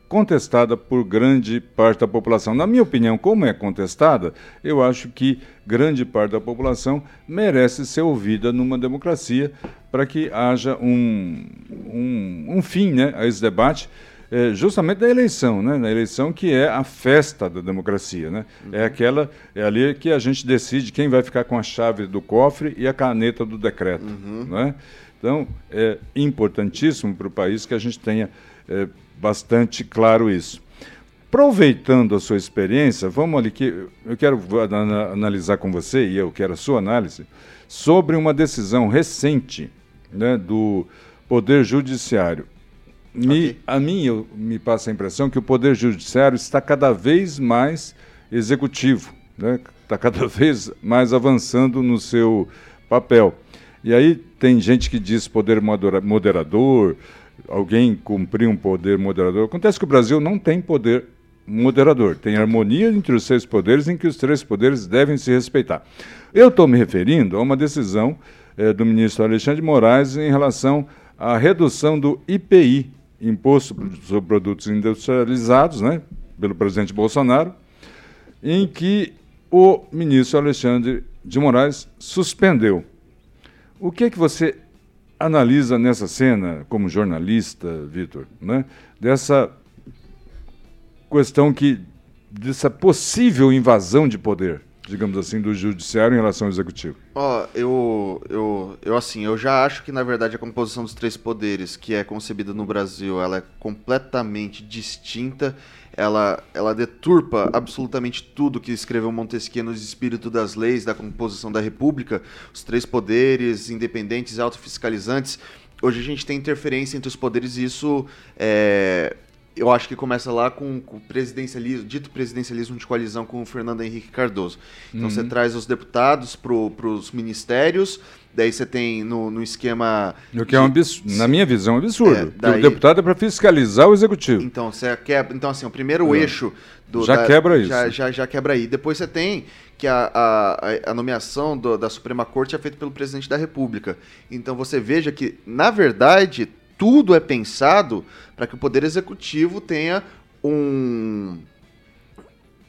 contestada por grande parte da população. Na minha opinião, como é contestada, eu acho que grande parte da população merece ser ouvida numa democracia para que haja um, um, um, fim né, a esse debate. É, justamente da eleição, né? Na eleição que é a festa da democracia, né? Uhum. É aquela, é ali que a gente decide quem vai ficar com a chave do cofre e a caneta do decreto, uhum. né? Então, é importantíssimo para o país que a gente tenha é, bastante claro isso. Aproveitando a sua experiência, vamos ali que eu quero analisar com você e eu quero a sua análise sobre uma decisão recente né, do Poder Judiciário. Me, okay. A mim eu, me passa a impressão que o Poder Judiciário está cada vez mais executivo, né, está cada <laughs> vez mais avançando no seu papel. E aí tem gente que diz poder moderador, alguém cumprir um poder moderador. Acontece que o Brasil não tem poder moderador, tem harmonia entre os seis poderes em que os três poderes devem se respeitar. Eu estou me referindo a uma decisão eh, do ministro Alexandre de Moraes em relação à redução do IPI, Imposto sobre Produtos Industrializados, né, pelo presidente Bolsonaro, em que o ministro Alexandre de Moraes suspendeu. O que é que você analisa nessa cena, como jornalista, Vitor, né, dessa questão que dessa possível invasão de poder, digamos assim, do judiciário em relação ao executivo? Ó, oh, eu, eu, eu assim, eu já acho que na verdade a composição dos três poderes que é concebida no Brasil, ela é completamente distinta. Ela, ela deturpa absolutamente tudo que escreveu Montesquieu no espírito das leis da composição da República, os três poderes independentes e autofiscalizantes. Hoje a gente tem interferência entre os poderes e isso é, eu acho que começa lá com, o presidencialismo, dito presidencialismo de coalizão com o Fernando Henrique Cardoso. Então Uhum. você traz os deputados para os ministérios, daí você tem no, no esquema. O que é um absurdo, na minha visão, um absurdo. É, daí- O deputado é para fiscalizar o executivo. Então, você quebra, então assim, o primeiro É. eixo do, Já quebra isso. Já, já, já quebra aí. Depois você tem que a, a, a nomeação do- da Suprema Corte é feita pelo presidente da República. Então você veja que, na verdade, tudo é pensado para que o Poder Executivo tenha um,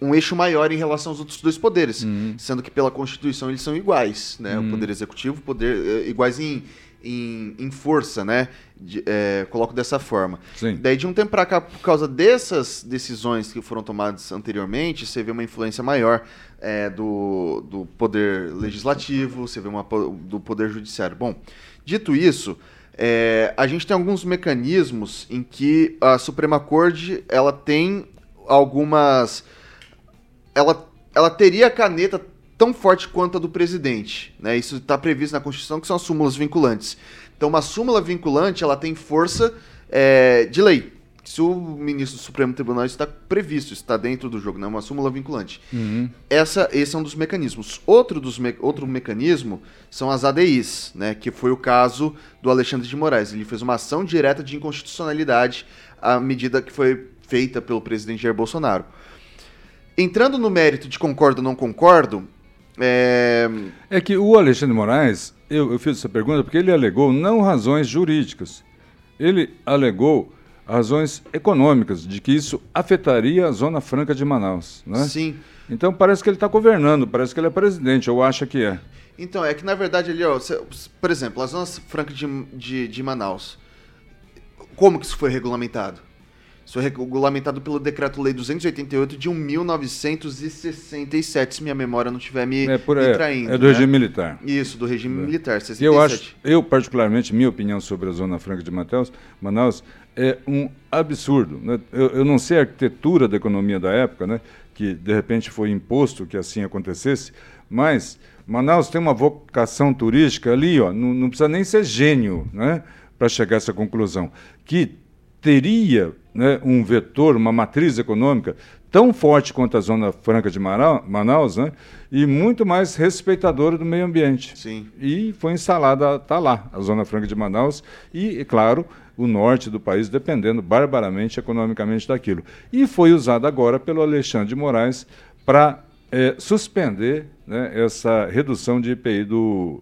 um eixo maior em relação aos outros dois poderes. Uhum. Sendo que pela Constituição eles são iguais, né? Uhum. O Poder Executivo, poder eh, iguais em, em, em força, né? De- eh, coloco dessa forma. Sim. Daí de um tempo para cá, por causa dessas decisões que foram tomadas anteriormente, você vê uma influência maior eh, do, do poder legislativo, você vê uma do poder judiciário. Bom, dito isso, eh, a gente tem alguns mecanismos em que a Suprema Corte ela tem algumas ela, ela teria a caneta tão forte quanto a do presidente. Né? Isso está previsto na Constituição, que são as súmulas vinculantes. Então, uma súmula vinculante ela tem força é, de lei. Se o ministro do Supremo Tribunal está previsto, está dentro do jogo, não é uma súmula vinculante. Uhum. Essa, esse é um dos mecanismos. Outro, dos me- outro mecanismo são as ADIs, né, que foi o caso do Alexandre de Moraes. Ele fez uma ação direta de inconstitucionalidade à medida que foi feita pelo presidente Jair Bolsonaro. Entrando no mérito de concordo ou não concordo, é, É que o Alexandre de Moraes, eu, eu fiz essa pergunta porque ele alegou não razões jurídicas. Ele alegou razões econômicas, de que isso afetaria a Zona Franca de Manaus. Né? sim. Então parece que ele está governando, parece que ele é presidente, ou acha que é. Então, é que na verdade ali, ó, por exemplo, a Zona Franca de, de, de Manaus, como que isso foi regulamentado? Isso foi regulamentado pelo Decreto-Lei 288 de 1967, se minha memória não estiver me, É, por, me é, traindo. é do né? regime militar. Isso, do regime militar, 67. E eu acho, eu particularmente, minha opinião sobre a Zona Franca de Mateus, Manaus é um absurdo. né? Eu, eu não sei a arquitetura da economia da época, né? que de repente foi imposto que assim acontecesse, mas Manaus tem uma vocação turística ali, ó, não, não precisa nem ser gênio né? para chegar a essa conclusão, que teria né, um vetor, uma matriz econômica tão forte quanto a Zona Franca de Manaus, né, e muito mais respeitadora do meio ambiente. Sim. E foi instalada, está lá, a Zona Franca de Manaus, e, é claro, o norte do país dependendo barbaramente economicamente daquilo. E foi usada agora pelo Alexandre de Moraes para suspender né, essa redução de IPI do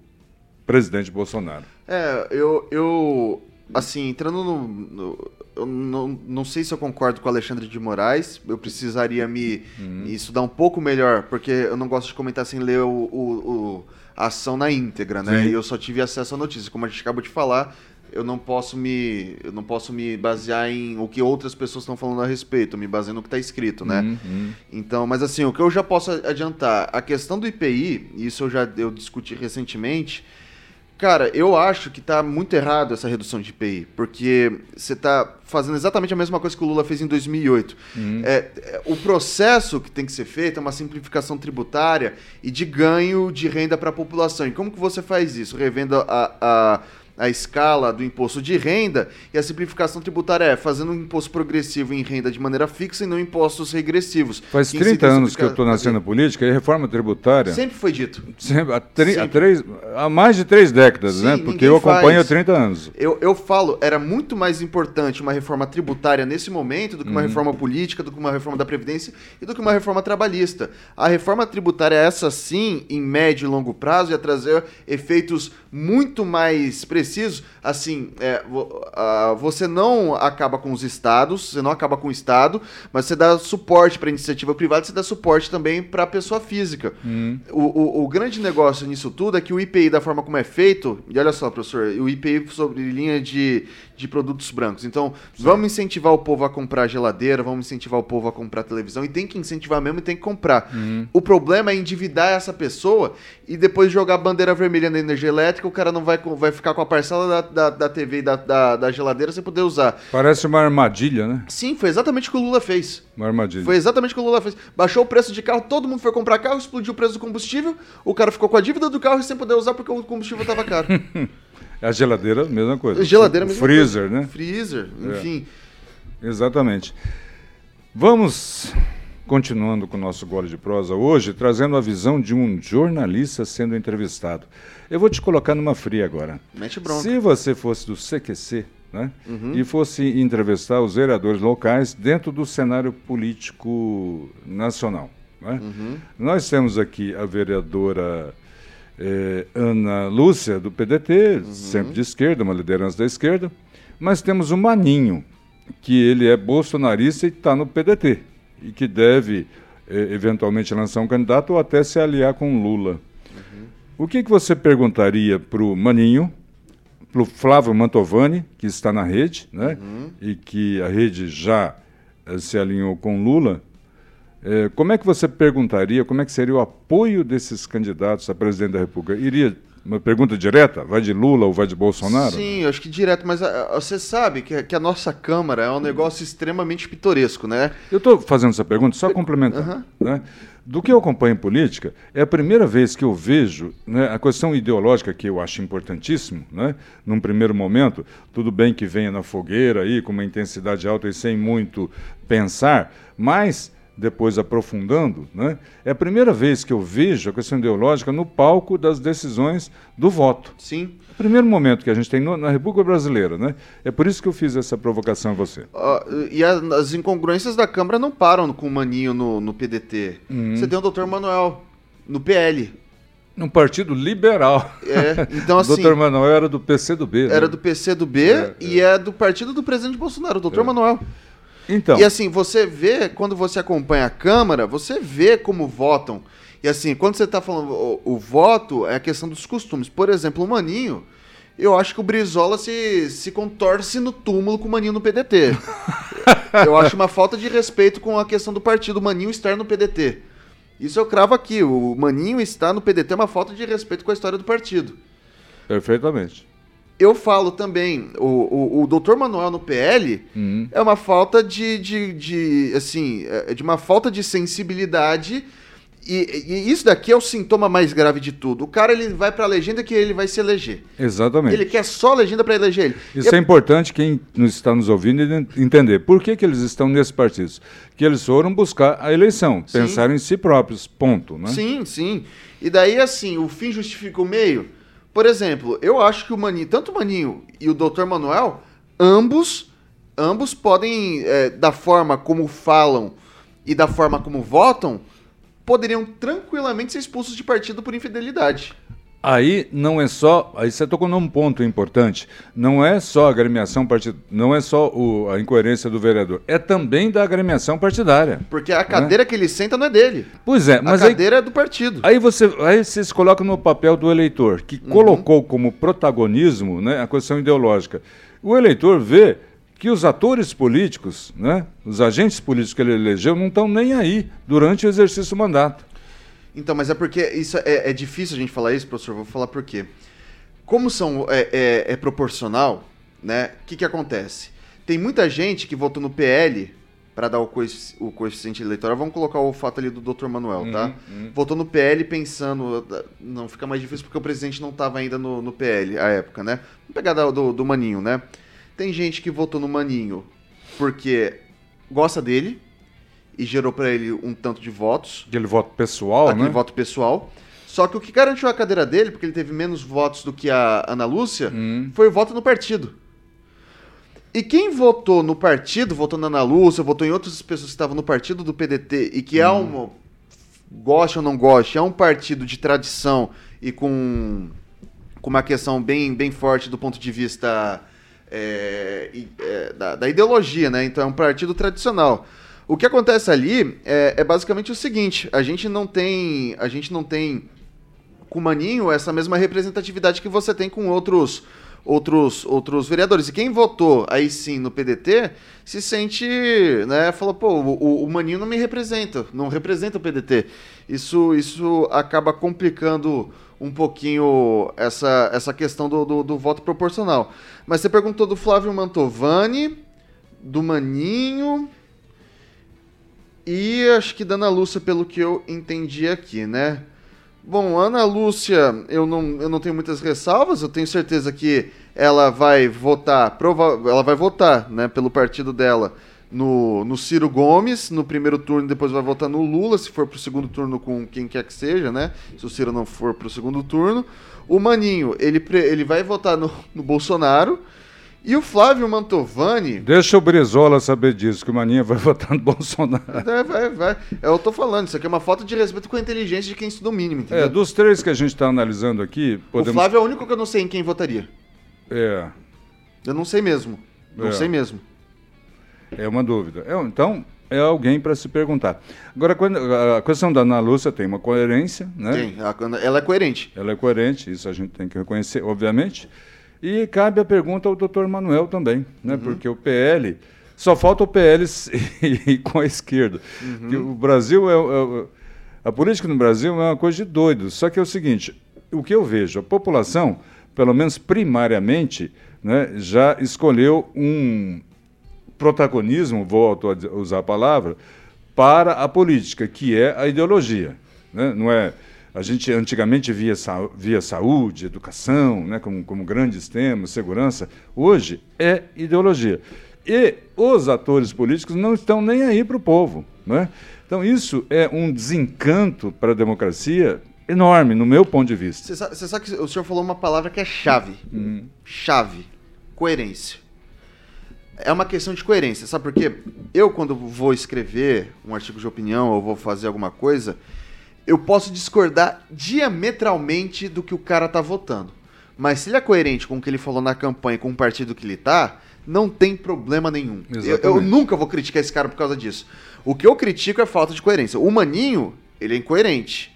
presidente Bolsonaro. É, eu, eu assim, entrando no, no- eu não, não sei se eu concordo com o Alexandre de Moraes, eu precisaria me, me estudar um pouco melhor, porque eu não gosto de comentar sem ler o, o- o- a ação na íntegra, né? Sim. E eu só tive acesso à notícia, como a gente acabou de falar, eu não posso me, eu não posso me basear em o que outras pessoas estão falando a respeito, me baseio no que está escrito, né? Uhum, uhum. Então, mas assim, o que eu já posso adiantar, a questão do IPI, isso eu já eu discuti recentemente, cara, eu acho que tá muito errado essa redução de IPI, porque você tá fazendo exatamente a mesma coisa que o Lula fez em 2008. É, é, o processo que tem que ser feito é uma simplificação tributária e de ganho de renda para a população. E como que você faz isso? Revendo a, a a escala do imposto de renda e a simplificação tributária é fazendo um imposto progressivo em renda de maneira fixa e não impostos regressivos. Faz que 30 incidem anos que eu estou na cena política e reforma tributária. Sempre foi dito. Sempre, há, tri- há Sempre. três, há mais de três décadas, Sim, né? Porque eu acompanho faz. há 30 anos. Eu, eu falo, era muito mais importante uma reforma tributária nesse momento do que uma Uhum. reforma política, do que uma reforma da Previdência e do que uma reforma trabalhista. A reforma tributária, essa sim, em médio e longo prazo, ia trazer efeitos muito mais precisos. Assim, é, vo- você não acaba com os estados, você não acaba com o Estado, mas você dá suporte para iniciativa privada, você dá suporte também para a pessoa física. Uhum. O, o, o grande negócio nisso tudo é que o IPI, da forma como é feito, e olha só, professor, o IPI sobre linha de, de produtos brancos. Então, vamos incentivar o povo a comprar geladeira, vamos incentivar o povo a comprar televisão, e tem que incentivar mesmo e tem que comprar. O problema é endividar essa pessoa e depois jogar a bandeira vermelha na energia elétrica, o cara não vai, vai ficar com a parcela da, da, da TV e da, da, da geladeira sem poder usar. Parece uma armadilha, né? Sim, foi exatamente o que o Lula fez. Uma armadilha. Foi exatamente o que o Lula fez. Baixou o preço de carro, todo mundo foi comprar carro, explodiu o preço do combustível, o cara ficou com a dívida do carro e sem poder usar porque o combustível estava caro. <laughs> A geladeira, mesma coisa. Geladeira mesma freezer, coisa. né? Freezer, enfim. Exatamente. Vamos continuando com o nosso gole de prosa hoje, trazendo a visão de um jornalista sendo entrevistado. Eu vou te colocar numa fria agora. Mete bronca. Se você fosse do CQC, né, uhum. e fosse entrevistar os vereadores locais dentro do cenário político nacional. Né? Uhum. Nós temos aqui a vereadora eh, Ana Lúcia, do PDT, uhum. sempre de esquerda, uma liderança da esquerda, mas temos o Maninho, que ele é bolsonarista e está no PDT, e que deve eh, eventualmente lançar um candidato ou até se aliar com Lula. Uhum. O que, que você perguntaria para o Maninho, para o Flávio Mantovani, que está na rede, né, uhum. e que a rede já eh, se alinhou com Lula, é, como é que você perguntaria, como é que seria o apoio desses candidatos a presidente da República? Iria uma pergunta direta? Vai de Lula ou vai de Bolsonaro? Sim, eu acho que direto, mas a, a, você sabe que, que, a nossa Câmara é um negócio extremamente pitoresco, né? Eu estou fazendo essa pergunta só complementando. Uhum. Né? Do que eu acompanho em política, é a primeira vez que eu vejo né, a questão ideológica, que eu acho importantíssimo, né? num primeiro momento, tudo bem que venha na fogueira aí, com uma intensidade alta e sem muito pensar, mas depois aprofundando, né, é a primeira vez que eu vejo a questão ideológica no palco das decisões do voto. Sim. primeiro momento que a gente tem no, na República Brasileira, né? É por isso que eu fiz essa provocação a você. Uh, e a, as incongruências da Câmara não param com o Maninho no, no PDT. Uhum. Você tem o doutor Manuel no PL. Num partido liberal. É, então assim. <laughs> o doutor Manuel era do PCdoB. Né? Era do PCdoB é, e é. é do partido do presidente Bolsonaro, o doutor é. Manuel. Então. E assim, você vê, quando você acompanha a Câmara, você vê como votam. E assim, quando você está falando o, o, voto, é a questão dos costumes. Por exemplo, o Maninho, eu acho que o Brizola se, se contorce no túmulo com o Maninho no PDT. <laughs> eu acho uma falta de respeito com a questão do partido, o Maninho estar no PDT. Isso eu cravo aqui, o Maninho estar no PDT é uma falta de respeito com a história do partido. Perfeitamente eu falo também, o, o, o doutor Manuel no PL uhum. é uma falta de, de, de, assim, é de uma falta de sensibilidade e, e, isso daqui é o sintoma mais grave de tudo. O cara ele vai para a legenda que ele vai se eleger. Exatamente. Ele quer só legenda para eleger ele. Isso é importante quem nos está nos ouvindo entender. Por que, que eles estão nesses partidos? Que eles foram buscar a eleição, sim. pensar em si próprios, ponto. Né? Sim, sim. E daí, assim, o fim justifica o meio. Por exemplo, eu acho que o Maninho, tanto o Maninho e o Dr. Manuel, ambos, ambos podem, é, da forma como falam e da forma como votam, poderiam tranquilamente ser expulsos de partido por infidelidade. Aí não é só, aí você tocou num ponto importante, não é só a agremiação partidária, não é só o, a incoerência do vereador, é também da agremiação partidária. Porque a cadeira né? que ele senta não é dele. Pois é, mas a cadeira aí, é do partido. Aí você, aí você se coloca no papel do eleitor, que uhum. colocou como protagonismo né, a questão ideológica. O eleitor vê que os atores políticos, né, os agentes políticos que ele elegeu, não estão nem aí durante o exercício do mandato. Então, mas é porque isso é, é difícil a gente falar isso, professor. Vou falar por quê. Como são, é, é, é proporcional, né? O que, que acontece? Tem muita gente que votou no PL para dar o, coefici o, coeficiente eleitoral. Vamos colocar o fato ali do Dr. Manuel, uhum, tá? Uhum. Votou no PL pensando. Não, fica mais difícil porque o presidente não estava ainda no, no PL à época, né? Vamos pegar do, do Maninho, né? Tem gente que votou no Maninho porque gosta dele, e gerou para ele um tanto de votos. Aquele voto pessoal, aquele né? voto pessoal. Só que o que garantiu a cadeira dele, porque ele teve menos votos do que a Ana Lúcia, hum. foi o voto no partido. E quem votou no partido, votou na Ana Lúcia, votou em outras pessoas que estavam no partido do PDT e que hum. é um, goste ou não goste, é um partido de tradição e com, com uma questão bem, bem forte do ponto de vista é, é, da, da ideologia, né? Então é um partido tradicional. O que acontece ali é, é, basicamente o seguinte: a gente não tem, a gente não tem com o Maninho essa mesma representatividade que você tem com outros outros outros vereadores. E quem votou aí sim no PDT se sente, né, falou, pô, o, o Maninho não me representa, não representa o PDT. Isso isso acaba complicando um pouquinho essa, essa questão do, do, do voto proporcional. Mas você perguntou do Flávio Mantovani, do Maninho, e acho que Dana Lúcia, pelo que eu entendi aqui, né? Bom, Ana Lúcia, eu não, eu não tenho muitas ressalvas, eu tenho certeza que ela vai votar, prova ela vai votar, né, pelo partido dela no, no Ciro Gomes no primeiro turno, depois vai votar no Lula, se for pro segundo turno com quem quer que seja, né? Se o Ciro não for pro segundo turno. O Maninho, ele, ele vai votar no, no Bolsonaro. E o Flávio Mantovani. Deixa o Brizola saber disso, que o Maninha vai <laughs> votar no Bolsonaro. É, vai, vai. Eu tô falando, isso aqui é uma falta de respeito com a inteligência de quem estuda o mínimo, entendeu? É, dos três que a gente está analisando aqui, podemos... O Flávio é o único que eu não sei em quem votaria. É. Eu não sei mesmo. Não é. sei mesmo. É uma dúvida. É, então, é alguém para se perguntar. Agora, a questão da Ana Lúcia tem uma coerência, né? Tem, ela é coerente. Ela é coerente, isso a gente tem que reconhecer, obviamente. E cabe a pergunta ao doutor Manuel também, né? Uhum. Porque o PL, só falta o PL <laughs> com a esquerda. Uhum. O Brasil é, é, A política no Brasil é uma coisa de doido. Só que é o seguinte, o que eu vejo, a população, pelo menos primariamente, né, já escolheu um protagonismo, vou usar a palavra, para a política, que é a ideologia. Né? Não é a gente antigamente via, via saúde, educação, né, como, como grandes temas, segurança. Hoje é ideologia. E os atores políticos não estão nem aí para o povo. Né? Então, isso é um desencanto para a democracia enorme, no meu ponto de vista. Você sabe, sabe, que o senhor falou uma palavra que é chave. Hum. Chave. Coerência. É uma questão de coerência. Sabe por quê? Eu, quando vou escrever um artigo de opinião ou vou fazer alguma coisa, eu posso discordar diametralmente do que o cara tá votando. Mas se ele é coerente com o que ele falou na campanha com o partido que ele tá, não tem problema nenhum. Eu, eu, nunca vou criticar esse cara por causa disso. O que eu critico é a falta de coerência. O Maninho, ele é incoerente.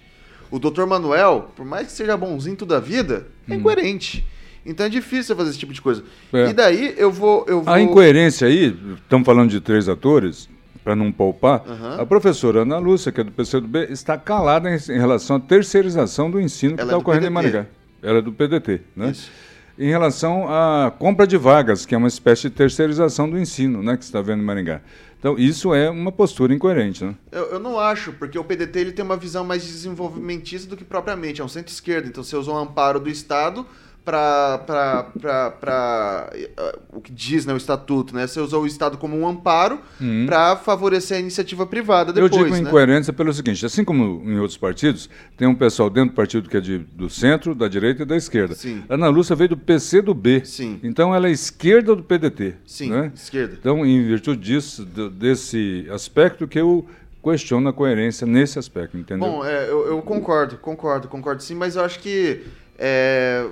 O Dr. Manuel, por mais que seja bonzinho toda a vida, é hum. incoerente. Então é difícil fazer esse tipo de coisa. É. E daí eu vou, eu vou. A incoerência aí, estamos falando de três atores, para não poupar, uhum. a professora Ana Lúcia, que é do PCdoB, está calada em, em relação à terceirização do ensino que está é ocorrendo PDT. em Maringá. Ela é do PDT, né? Isso. Em relação à compra de vagas, que é uma espécie de terceirização do ensino, né, que está vendo em Maringá. Então, isso é uma postura incoerente, né? Eu, eu, não acho, porque o PDT ele tem uma visão mais desenvolvimentista do que propriamente, é um centro-esquerda. Então, você usa um amparo do Estado para uh, o que diz né, o estatuto, né? Você usou o Estado como um amparo uhum. para favorecer a iniciativa privada depois. Eu digo né? incoerência pelo seguinte: assim como em outros partidos, tem um pessoal dentro do partido que é de, do centro, da direita e da esquerda. Sim. Ana Lúcia veio do PC do B. Sim. Então ela é esquerda do PDT. Sim, né? esquerda. Então, em virtude disso, desse aspecto que eu questiono a coerência nesse aspecto, entendeu? Bom, é, eu, eu, concordo, concordo, concordo sim, mas eu acho que. É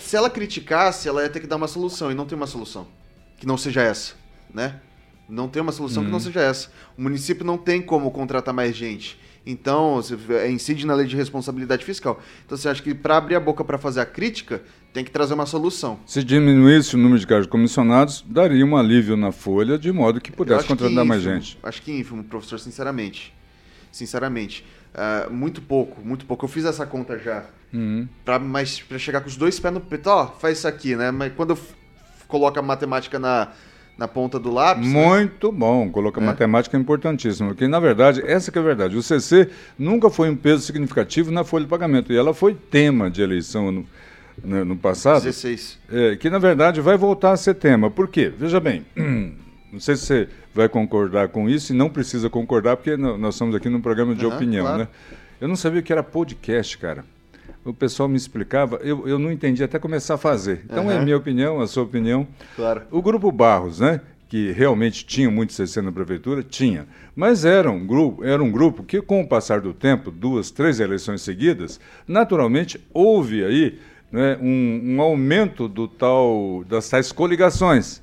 se ela criticasse, ela ia ter que dar uma solução, e não tem uma solução que não seja essa, né? Não tem uma solução que não uhum. seja essa. O município não tem como contratar mais gente. Então, é, incide na lei de responsabilidade fiscal. Então, você acha que para abrir a boca para fazer a crítica, tem que trazer uma solução. Se diminuísse o número de cargos comissionados, daria um alívio na folha, de modo que pudesse contratar que ínfimo, mais gente. Acho que ínfimo, professor, sinceramente. Sinceramente. Uh, muito pouco, muito pouco. Eu fiz essa conta já. Uhum. Pra, mas para chegar com os dois pés no peito, ó, faz isso aqui, né? Mas quando eu coloco a matemática na, na ponta do lápis. Né? Muito né? bom, coloca é. matemática é importantíssimo. Porque, na verdade, essa que é a verdade. O CC nunca foi um peso significativo na folha de pagamento. E ela foi tema de eleição no, no, no passado. 16. É, que, na verdade, vai voltar a ser tema. Por quê? Veja bem. <clears throat> Não sei se você vai concordar com isso e não precisa concordar, porque nós estamos aqui num programa de uhum, opinião, claro. né? Eu não sabia que era podcast, cara. O pessoal me explicava, eu, eu não entendi até começar a fazer. Então uhum. é a minha opinião, a sua opinião. Claro. O Grupo Barros, né? Que realmente tinha muito CC na prefeitura, tinha. Mas era um grupo, era um grupo que, com o passar do tempo, duas, três eleições seguidas, naturalmente houve aí né, um, um aumento do tal, das tais coligações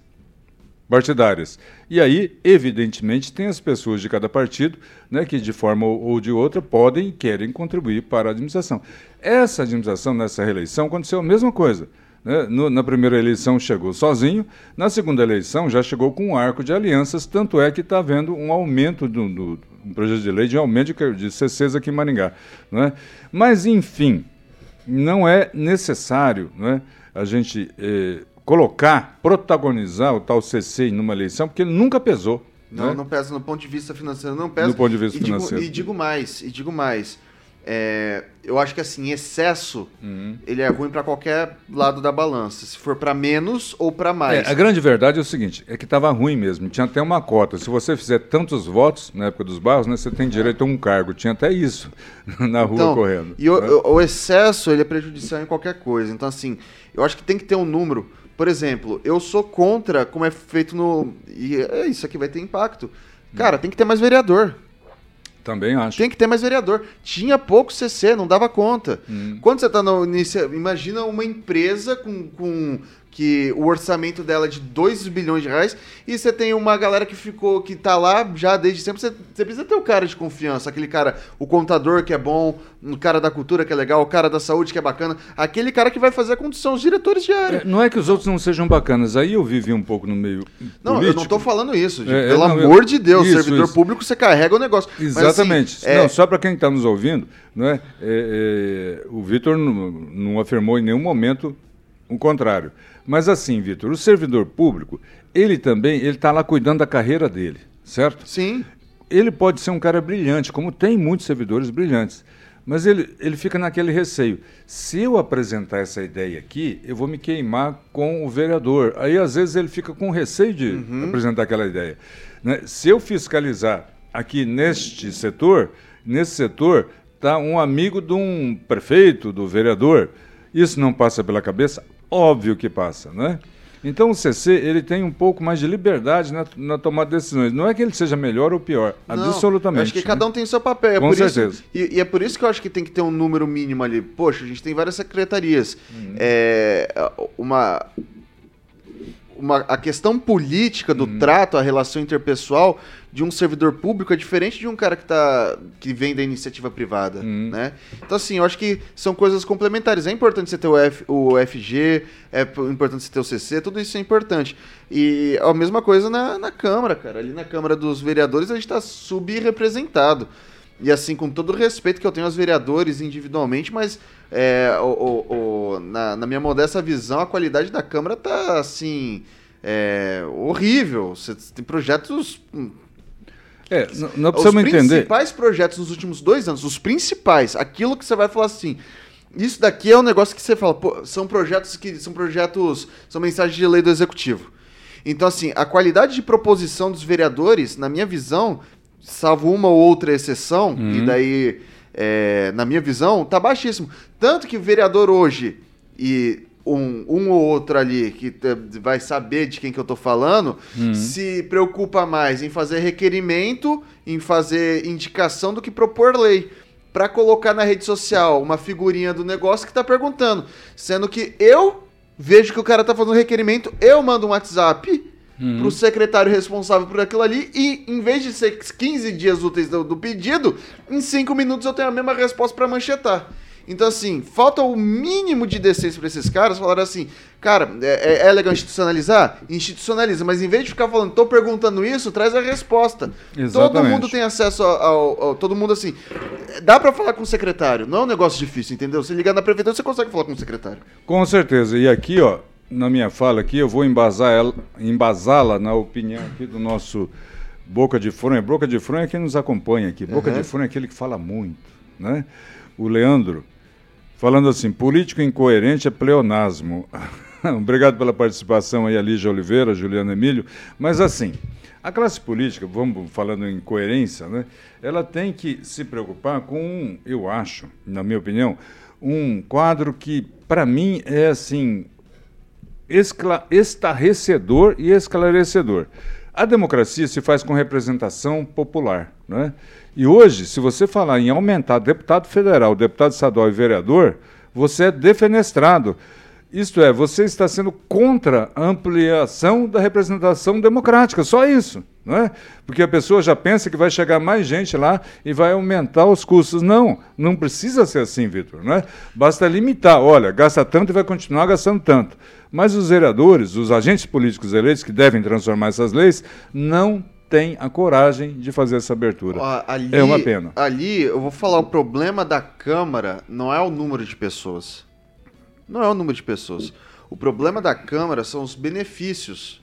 partidárias. E aí, evidentemente, tem as pessoas de cada partido né, que, de forma ou de outra, podem e querem contribuir para a administração. Essa administração, nessa reeleição, aconteceu a mesma coisa. Né? No, na primeira eleição chegou sozinho, na segunda eleição já chegou com um arco de alianças, tanto é que está havendo um aumento do, do um projeto de lei de aumento de, de CCs aqui em Maringá. Né? Mas, enfim, não é necessário né, a gente. Eh, colocar, protagonizar o tal CC numa eleição, porque ele nunca pesou. Não, né? não pesa no ponto de vista financeiro, não pesa. Do ponto de vista e financeiro. Digo, e digo mais, e digo mais. É, eu acho que assim, excesso, uhum. ele é ruim para qualquer lado da balança. Se for para menos ou para mais. É, a grande verdade é o seguinte, é que estava ruim mesmo. Tinha até uma cota. Se você fizer tantos votos na época dos barros, né, você tem direito a um cargo. Tinha até isso <laughs> na rua então, correndo. E o, né? o, excesso, ele é prejudicial em qualquer coisa. Então assim, eu acho que tem que ter um número. Por exemplo, eu sou contra como é feito no... E é, isso aqui vai ter impacto. Cara, tem que ter mais vereador. Também acho. Tem que ter mais vereador. Tinha pouco CC, não dava conta. Hum. Quando você está no início, imagina uma empresa com, com que o orçamento dela é de 2 bilhões de reais, e você tem uma galera que ficou, que tá lá já desde sempre, você, você precisa ter o um cara de confiança, aquele cara, o contador que é bom, o cara da cultura que é legal, o cara da saúde que é bacana, aquele cara que vai fazer a condução, os diretores de área. É, não é que os outros não sejam bacanas, aí eu vivi um pouco no meio Não, político. eu não tô falando isso, é, pelo não, amor eu, de Deus, isso, servidor isso. público, você carrega o negócio. Exatamente. Mas, assim, não, é... Só para quem está nos ouvindo, não é, é, é o Vitor não, não afirmou em nenhum momento o contrário. Mas assim, Vitor, o servidor público, ele também, ele está lá cuidando da carreira dele, certo? Sim. Ele pode ser um cara brilhante, como tem muitos servidores brilhantes. Mas ele, ele fica naquele receio. Se eu apresentar essa ideia aqui, eu vou me queimar com o vereador. Aí, às vezes, ele fica com receio de uhum. apresentar aquela ideia. Né? Se eu fiscalizar aqui neste setor, nesse setor está um amigo de um prefeito, do vereador. Isso não passa pela cabeça? Óbvio que passa, né? Então o CC ele tem um pouco mais de liberdade na, na tomada de decisões. Não é que ele seja melhor ou pior, não, absolutamente. acho que né? cada um tem o seu papel. É Com certeza. Isso, e, e, é por isso que eu acho que tem que ter um número mínimo ali. Poxa, a gente tem várias secretarias. Uhum. É, uma, uma, a questão política do uhum. trato, a relação interpessoal de um servidor público é diferente de um cara que, tá, que vem da iniciativa privada, uhum. né? Então, assim, eu acho que são coisas complementares. É importante você ter o, F, o FG, é importante você ter o CC, tudo isso é importante. E a mesma coisa na, na Câmara, cara. Ali na Câmara dos Vereadores a gente está subrepresentado. E assim, com todo o respeito que eu tenho aos vereadores individualmente, mas é, o, o, na, na, minha modesta visão, a qualidade da Câmara tá assim. É, horrível. Você tem projetos. Hum, é, não, não precisamos entender. Os principais projetos nos últimos dois anos, os principais, aquilo que você vai falar assim. Isso daqui é um negócio que você fala, pô, são projetos que são projetos, são mensagens de lei do executivo. Então, assim, a qualidade de proposição dos vereadores, na minha visão, salvo uma ou outra exceção, uhum. e daí, é, na minha visão, tá baixíssimo. Tanto que o vereador hoje, e um, um ou outro ali que vai saber de quem que eu tô falando, uhum. se preocupa mais em fazer requerimento, em fazer indicação do que propor lei. Para colocar na rede social uma figurinha do negócio que tá perguntando. Sendo que eu vejo que o cara tá fazendo requerimento, eu mando um WhatsApp uhum. para o secretário responsável por aquilo ali e em vez de ser 15 dias úteis do, do pedido, em 5 minutos eu tenho a mesma resposta para manchetar. Então, assim, falta o mínimo de decência para esses caras falar assim, cara, é, é, é, legal institucionalizar? Institucionaliza, mas em vez de ficar falando, tô perguntando isso, traz a resposta. Exatamente. Todo mundo tem acesso ao, ao, ao todo mundo assim. Dá para falar com o secretário, não é um negócio difícil, entendeu? Se ligar na prefeitura, você consegue falar com o secretário. Com certeza. E aqui, ó, na minha fala aqui, eu vou embasar ela, embasá-la na opinião aqui do nosso Boca de Fronha. Boca de Fronha é quem nos acompanha aqui. Boca uhum. de Fronha é aquele que fala muito, né? O Leandro, falando assim, político incoerente é pleonasmo. <laughs> Obrigado pela participação aí, a Lígia Oliveira, Juliano Emílio. Mas assim, a classe política, vamos falando em coerência, né? Ela tem que se preocupar com, eu acho, na minha opinião, um quadro que, para mim, é assim, estarrecedor e esclarecedor. A democracia se faz com representação popular. Né? E hoje, se você falar em aumentar deputado federal, deputado estadual e vereador, você é defenestrado. Isto é, você está sendo contra a ampliação da representação democrática, só isso. Não é? Porque a pessoa já pensa que vai chegar mais gente lá e vai aumentar os custos. Não, não precisa ser assim, Vitor. Não é? Basta limitar. Olha, gasta tanto e vai continuar gastando tanto. Mas os vereadores, os agentes políticos eleitos que devem transformar essas leis, não têm a coragem de fazer essa abertura. Ali, é uma pena. Ali, eu vou falar, o problema da Câmara não é o número de pessoas. Não é o número de pessoas. O problema da Câmara são os benefícios.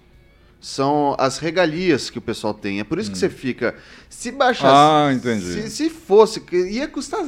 São as regalias que o pessoal tem. É por isso que você fica. Se baixar. Ah, entendi. Se, se fosse, ia custar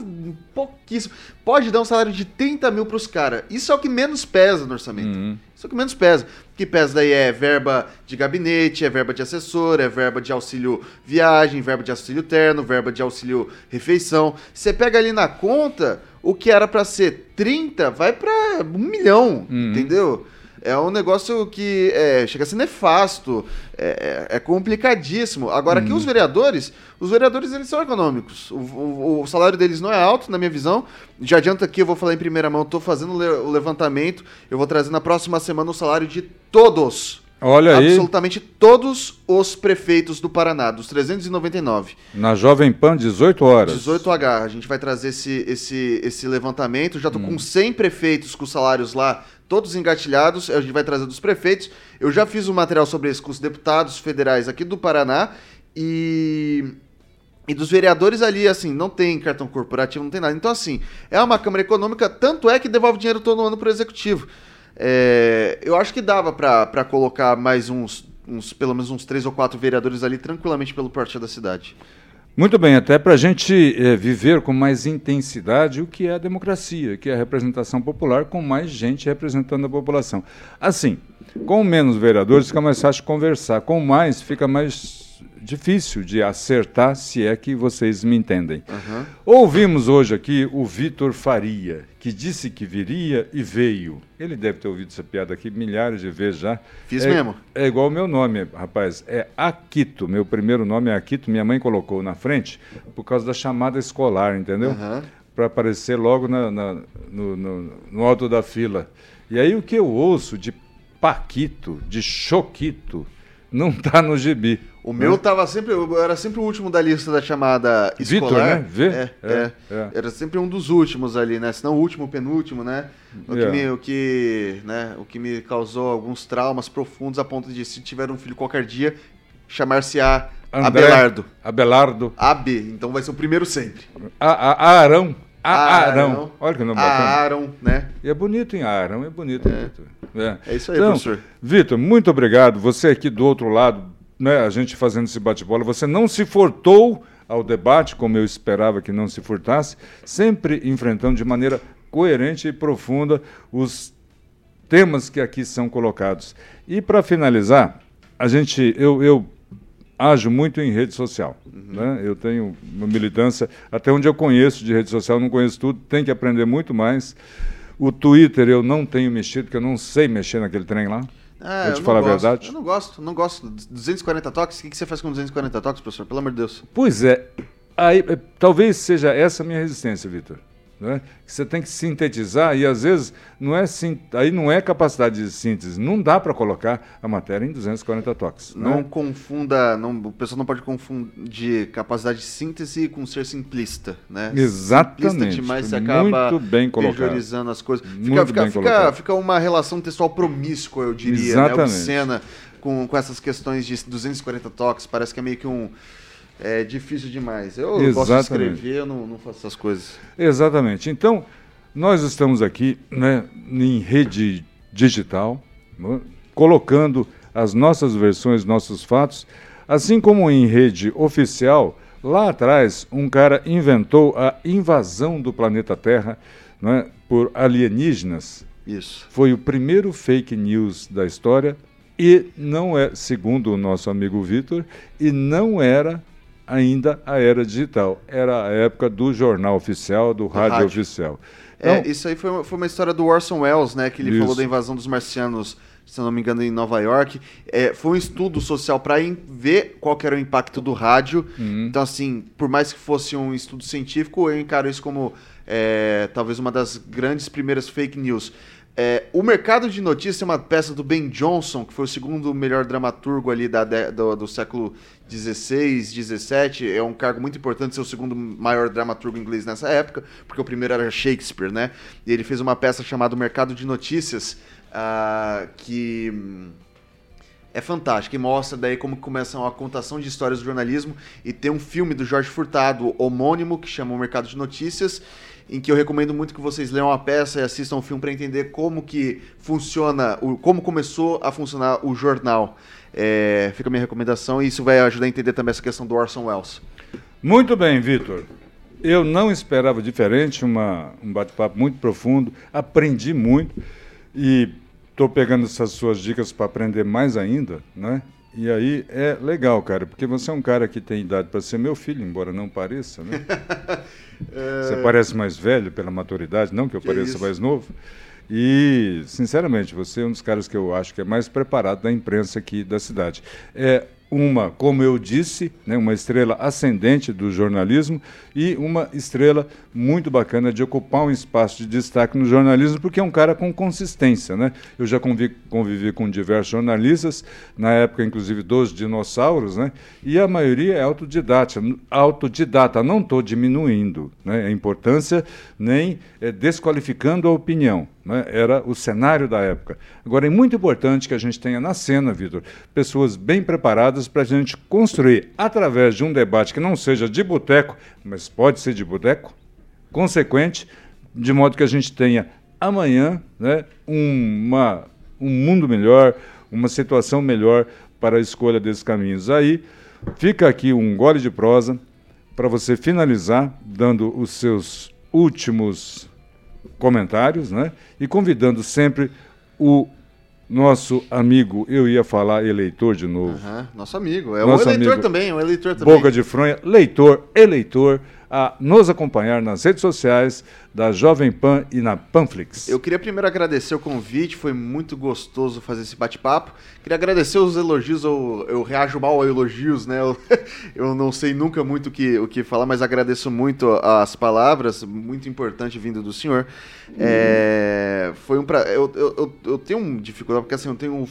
pouquíssimo. Pode dar um salário de 30 mil pros caras. Isso é o que menos pesa no orçamento. Uhum. Isso é o que menos pesa. O que pesa daí é verba de gabinete, é verba de assessor, é verba de auxílio viagem, verba de auxílio terno, verba de auxílio refeição. Você pega ali na conta, o que era para ser 30 vai para um milhão, Uhum. entendeu? É um negócio que é, chega a ser nefasto, é, é- é complicadíssimo. Agora, aqui os vereadores, os vereadores eles são econômicos. O, o- o salário deles não é alto, na minha visão. Já adianta aqui, eu vou falar em primeira mão, estou fazendo o le- o levantamento, eu vou trazer na próxima semana o salário de todos. Olha aí, Absolutamente todos os prefeitos do Paraná, dos 399. na Jovem Pan, 18 horas. 18H, a gente vai trazer esse, esse, esse levantamento. Já tô com 100 prefeitos com salários lá, todos engatilhados. A gente vai trazer dos prefeitos. Eu já fiz um material sobre isso com os deputados federais aqui do Paraná. E. E dos vereadores ali, assim, não tem cartão corporativo, não tem nada. Então, assim, é uma Câmara Econômica, tanto é que devolve dinheiro todo ano pro Executivo. É, eu acho que dava pra colocar mais uns, uns, pelo menos uns três ou quatro vereadores ali tranquilamente pelo porte da cidade. Muito bem, até para a gente eh, viver com mais intensidade o que é a democracia, que é a representação popular, com mais gente representando a população. Assim, com menos vereadores fica mais fácil conversar, com mais fica mais difícil de acertar, se é que vocês me entendem. Ouvimos hoje aqui o Vitor Faria, que disse que viria e veio. Ele deve ter ouvido essa piada aqui milhares de vezes já. Fiz é, mesmo. É igual o meu nome, rapaz. É Aquito. Meu primeiro nome é Aquito. Minha mãe colocou na frente por causa da chamada escolar, entendeu? Aham. Para aparecer logo na- na- no, no- no alto da fila. E aí o que eu ouço de Paquito, de Choquito, não tá no gibi. O meu tava sempre, eu era sempre o último da lista da chamada Vitor, escolar. né? V? É, É, é, é. Era sempre um dos últimos ali, né? Se não o último, penúltimo, né? O que, É. me, o, que, né? o que me causou alguns traumas profundos a ponto de, se tiver um filho qualquer dia, chamar-se-á André, Abelardo. Abelardo. AB, então vai ser o primeiro sempre. A, a. A Arão. Arão. Olha que nome bacana. Aaron, né? E é bonito, hein? Arão é bonito, Vitor. É. É isso aí, Então, professor. Vitor, muito obrigado. Você aqui do outro lado, né, a gente fazendo esse bate-bola, você não se furtou ao debate, como eu esperava que não se furtasse, sempre enfrentando de maneira coerente e profunda os temas que aqui são colocados. E para finalizar, a gente, eu, eu ajo muito em rede social. Né? Eu tenho uma militância, até onde eu conheço de rede social, não conheço tudo, tem que aprender muito mais. O Twitter eu não tenho mexido, porque eu não sei mexer naquele trem lá. Ah, Vou te falar a verdade. Eu não gosto, não gosto. 240 toques? O que que você faz com 240 toques, professor? Pelo amor de Deus. Pois é, aí, eh, talvez seja essa a minha resistência, Vitor. Né? Que Você tem que sintetizar e às vezes não é aí não é capacidade de síntese, não dá para colocar a matéria em 240 toques. Não né? confunda, não, o pessoal não pode confundir capacidade de síntese com ser simplista, né? Exatamente. Simplista demais você Muito acaba bem colocado. as coisas. Muito Fica, fica, bem fica, colocado. fica uma relação textual promíscua, eu diria, né? Exatamente. Obscena com, com essas questões de 240 toques. Parece que é meio que um... É difícil demais. Eu gosto de Exatamente. escrever, eu não, não faço essas coisas. Exatamente. Então, nós estamos aqui né, em rede digital, né, colocando as nossas versões, nossos fatos, assim como em rede oficial. Lá atrás, um cara inventou a invasão do planeta Terra né, por alienígenas. Isso. Foi o primeiro fake news da história e não é, segundo o nosso amigo Vitor, e não era ainda a era digital. Era a época do jornal oficial, do rádio, rádio. oficial. É, Então, isso aí foi uma, foi uma história do Orson Welles, né? Que ele Isso. falou da invasão dos marcianos, se não me engano, em Nova York. É, foi um estudo social para ver qual era o impacto do rádio. Uhum. Então, assim, por mais que fosse um estudo científico, eu encaro isso como é, talvez uma das grandes primeiras fake news. É, o Mercado de Notícias é uma peça do Ben Johnson, que foi o segundo melhor dramaturgo ali da, do, do século XVI, XVII. É um cargo muito importante ser o segundo maior dramaturgo inglês nessa época, porque o primeiro era Shakespeare, né? E ele fez uma peça chamada O Mercado de Notícias, ah, que hum, é fantástica e mostra daí como começa a contação de histórias do jornalismo e tem um filme do Jorge Furtado homônimo que chama O Mercado de Notícias em que eu recomendo muito que vocês leiam a peça e assistam o filme para entender como que funciona, como começou a funcionar o jornal. É, fica a minha recomendação e isso vai ajudar a entender também essa questão do Orson Welles. Muito bem, Vitor. Eu não esperava diferente, uma, um bate-papo muito profundo, aprendi muito e estou pegando essas suas dicas para aprender mais ainda, né? E aí é legal, cara, porque você é um cara que tem idade para ser meu filho, embora não pareça, né? <laughs> é... Você parece mais velho pela maturidade, não que eu que pareça isso? mais novo. E, sinceramente, você é um dos caras que eu acho que é mais preparado da imprensa aqui da cidade. É, uma, como eu disse, né, uma estrela ascendente do jornalismo e uma estrela muito bacana de ocupar um espaço de destaque no jornalismo, porque é um cara com consistência. Né? Eu já convivi, convivi com diversos jornalistas, na época, inclusive, dos dinossauros, né? e a maioria é autodidata. autodidata. Não estou diminuindo né, a importância, nem é, desqualificando a opinião. Né? Era o cenário da época. Agora, é muito importante que a gente tenha na cena, Vitor, pessoas bem preparadas para a gente construir, através de um debate que não seja de boteco, mas pode ser de boteco, consequente, de modo que a gente tenha amanhã né, uma, um mundo melhor, uma situação melhor para a escolha desses caminhos. Aí fica aqui um gole de prosa para você finalizar, dando os seus últimos comentários, né? E convidando sempre o nosso amigo, eu ia falar eleitor de novo. Uhum, nosso amigo, é nosso o eleitor também, o eleitor também. Boca de fronha, leitor, eleitor, a nos acompanhar nas redes sociais da Jovem Pan e na Panflix. Eu queria primeiro agradecer o convite, foi muito gostoso fazer esse bate-papo. Queria agradecer os elogios, eu, eu reajo mal a elogios, né? Eu, <laughs> eu não sei nunca muito o que, o que falar, mas agradeço muito as palavras, muito importante vindo do senhor. É, foi um pra... eu, eu, eu, tenho um dificuldade, porque assim, eu tenho um,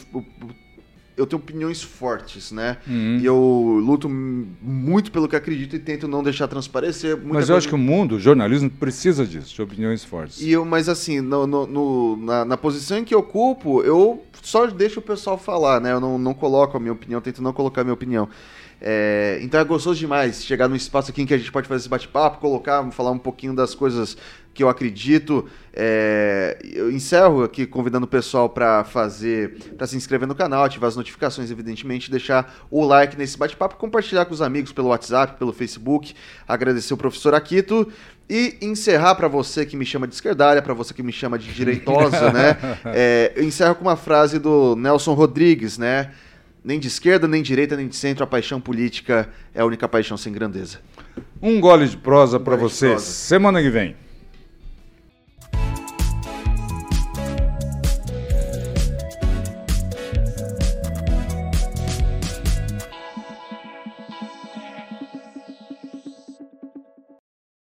eu tenho opiniões fortes, né? Uhum. E eu luto muito pelo que acredito e tento não deixar transparecer. Mas eu coisa... acho que o mundo, o jornalismo, precisa disso, de opiniões fortes. E eu, mas assim, no, no, no na, na, posição em que eu ocupo, eu só deixo o pessoal falar, né? Eu não, não coloco a minha opinião, tento não colocar a minha opinião. É, então é gostoso demais chegar num espaço aqui em que a gente pode fazer esse bate-papo, colocar, falar um pouquinho das coisas que eu acredito. É, eu encerro aqui convidando o pessoal para fazer, para se inscrever no canal, ativar as notificações, evidentemente, deixar o like nesse bate-papo, compartilhar com os amigos pelo WhatsApp, pelo Facebook, agradecer o professor Aquito e encerrar para você que me chama de esquerdalha, para você que me chama de direitosa, né? <laughs> É, eu encerro com uma frase do Nelson Rodrigues, né? Nem de esquerda, nem de direita, nem de centro, a paixão política é a única paixão sem grandeza. Um gole de prosa um para você semana que vem.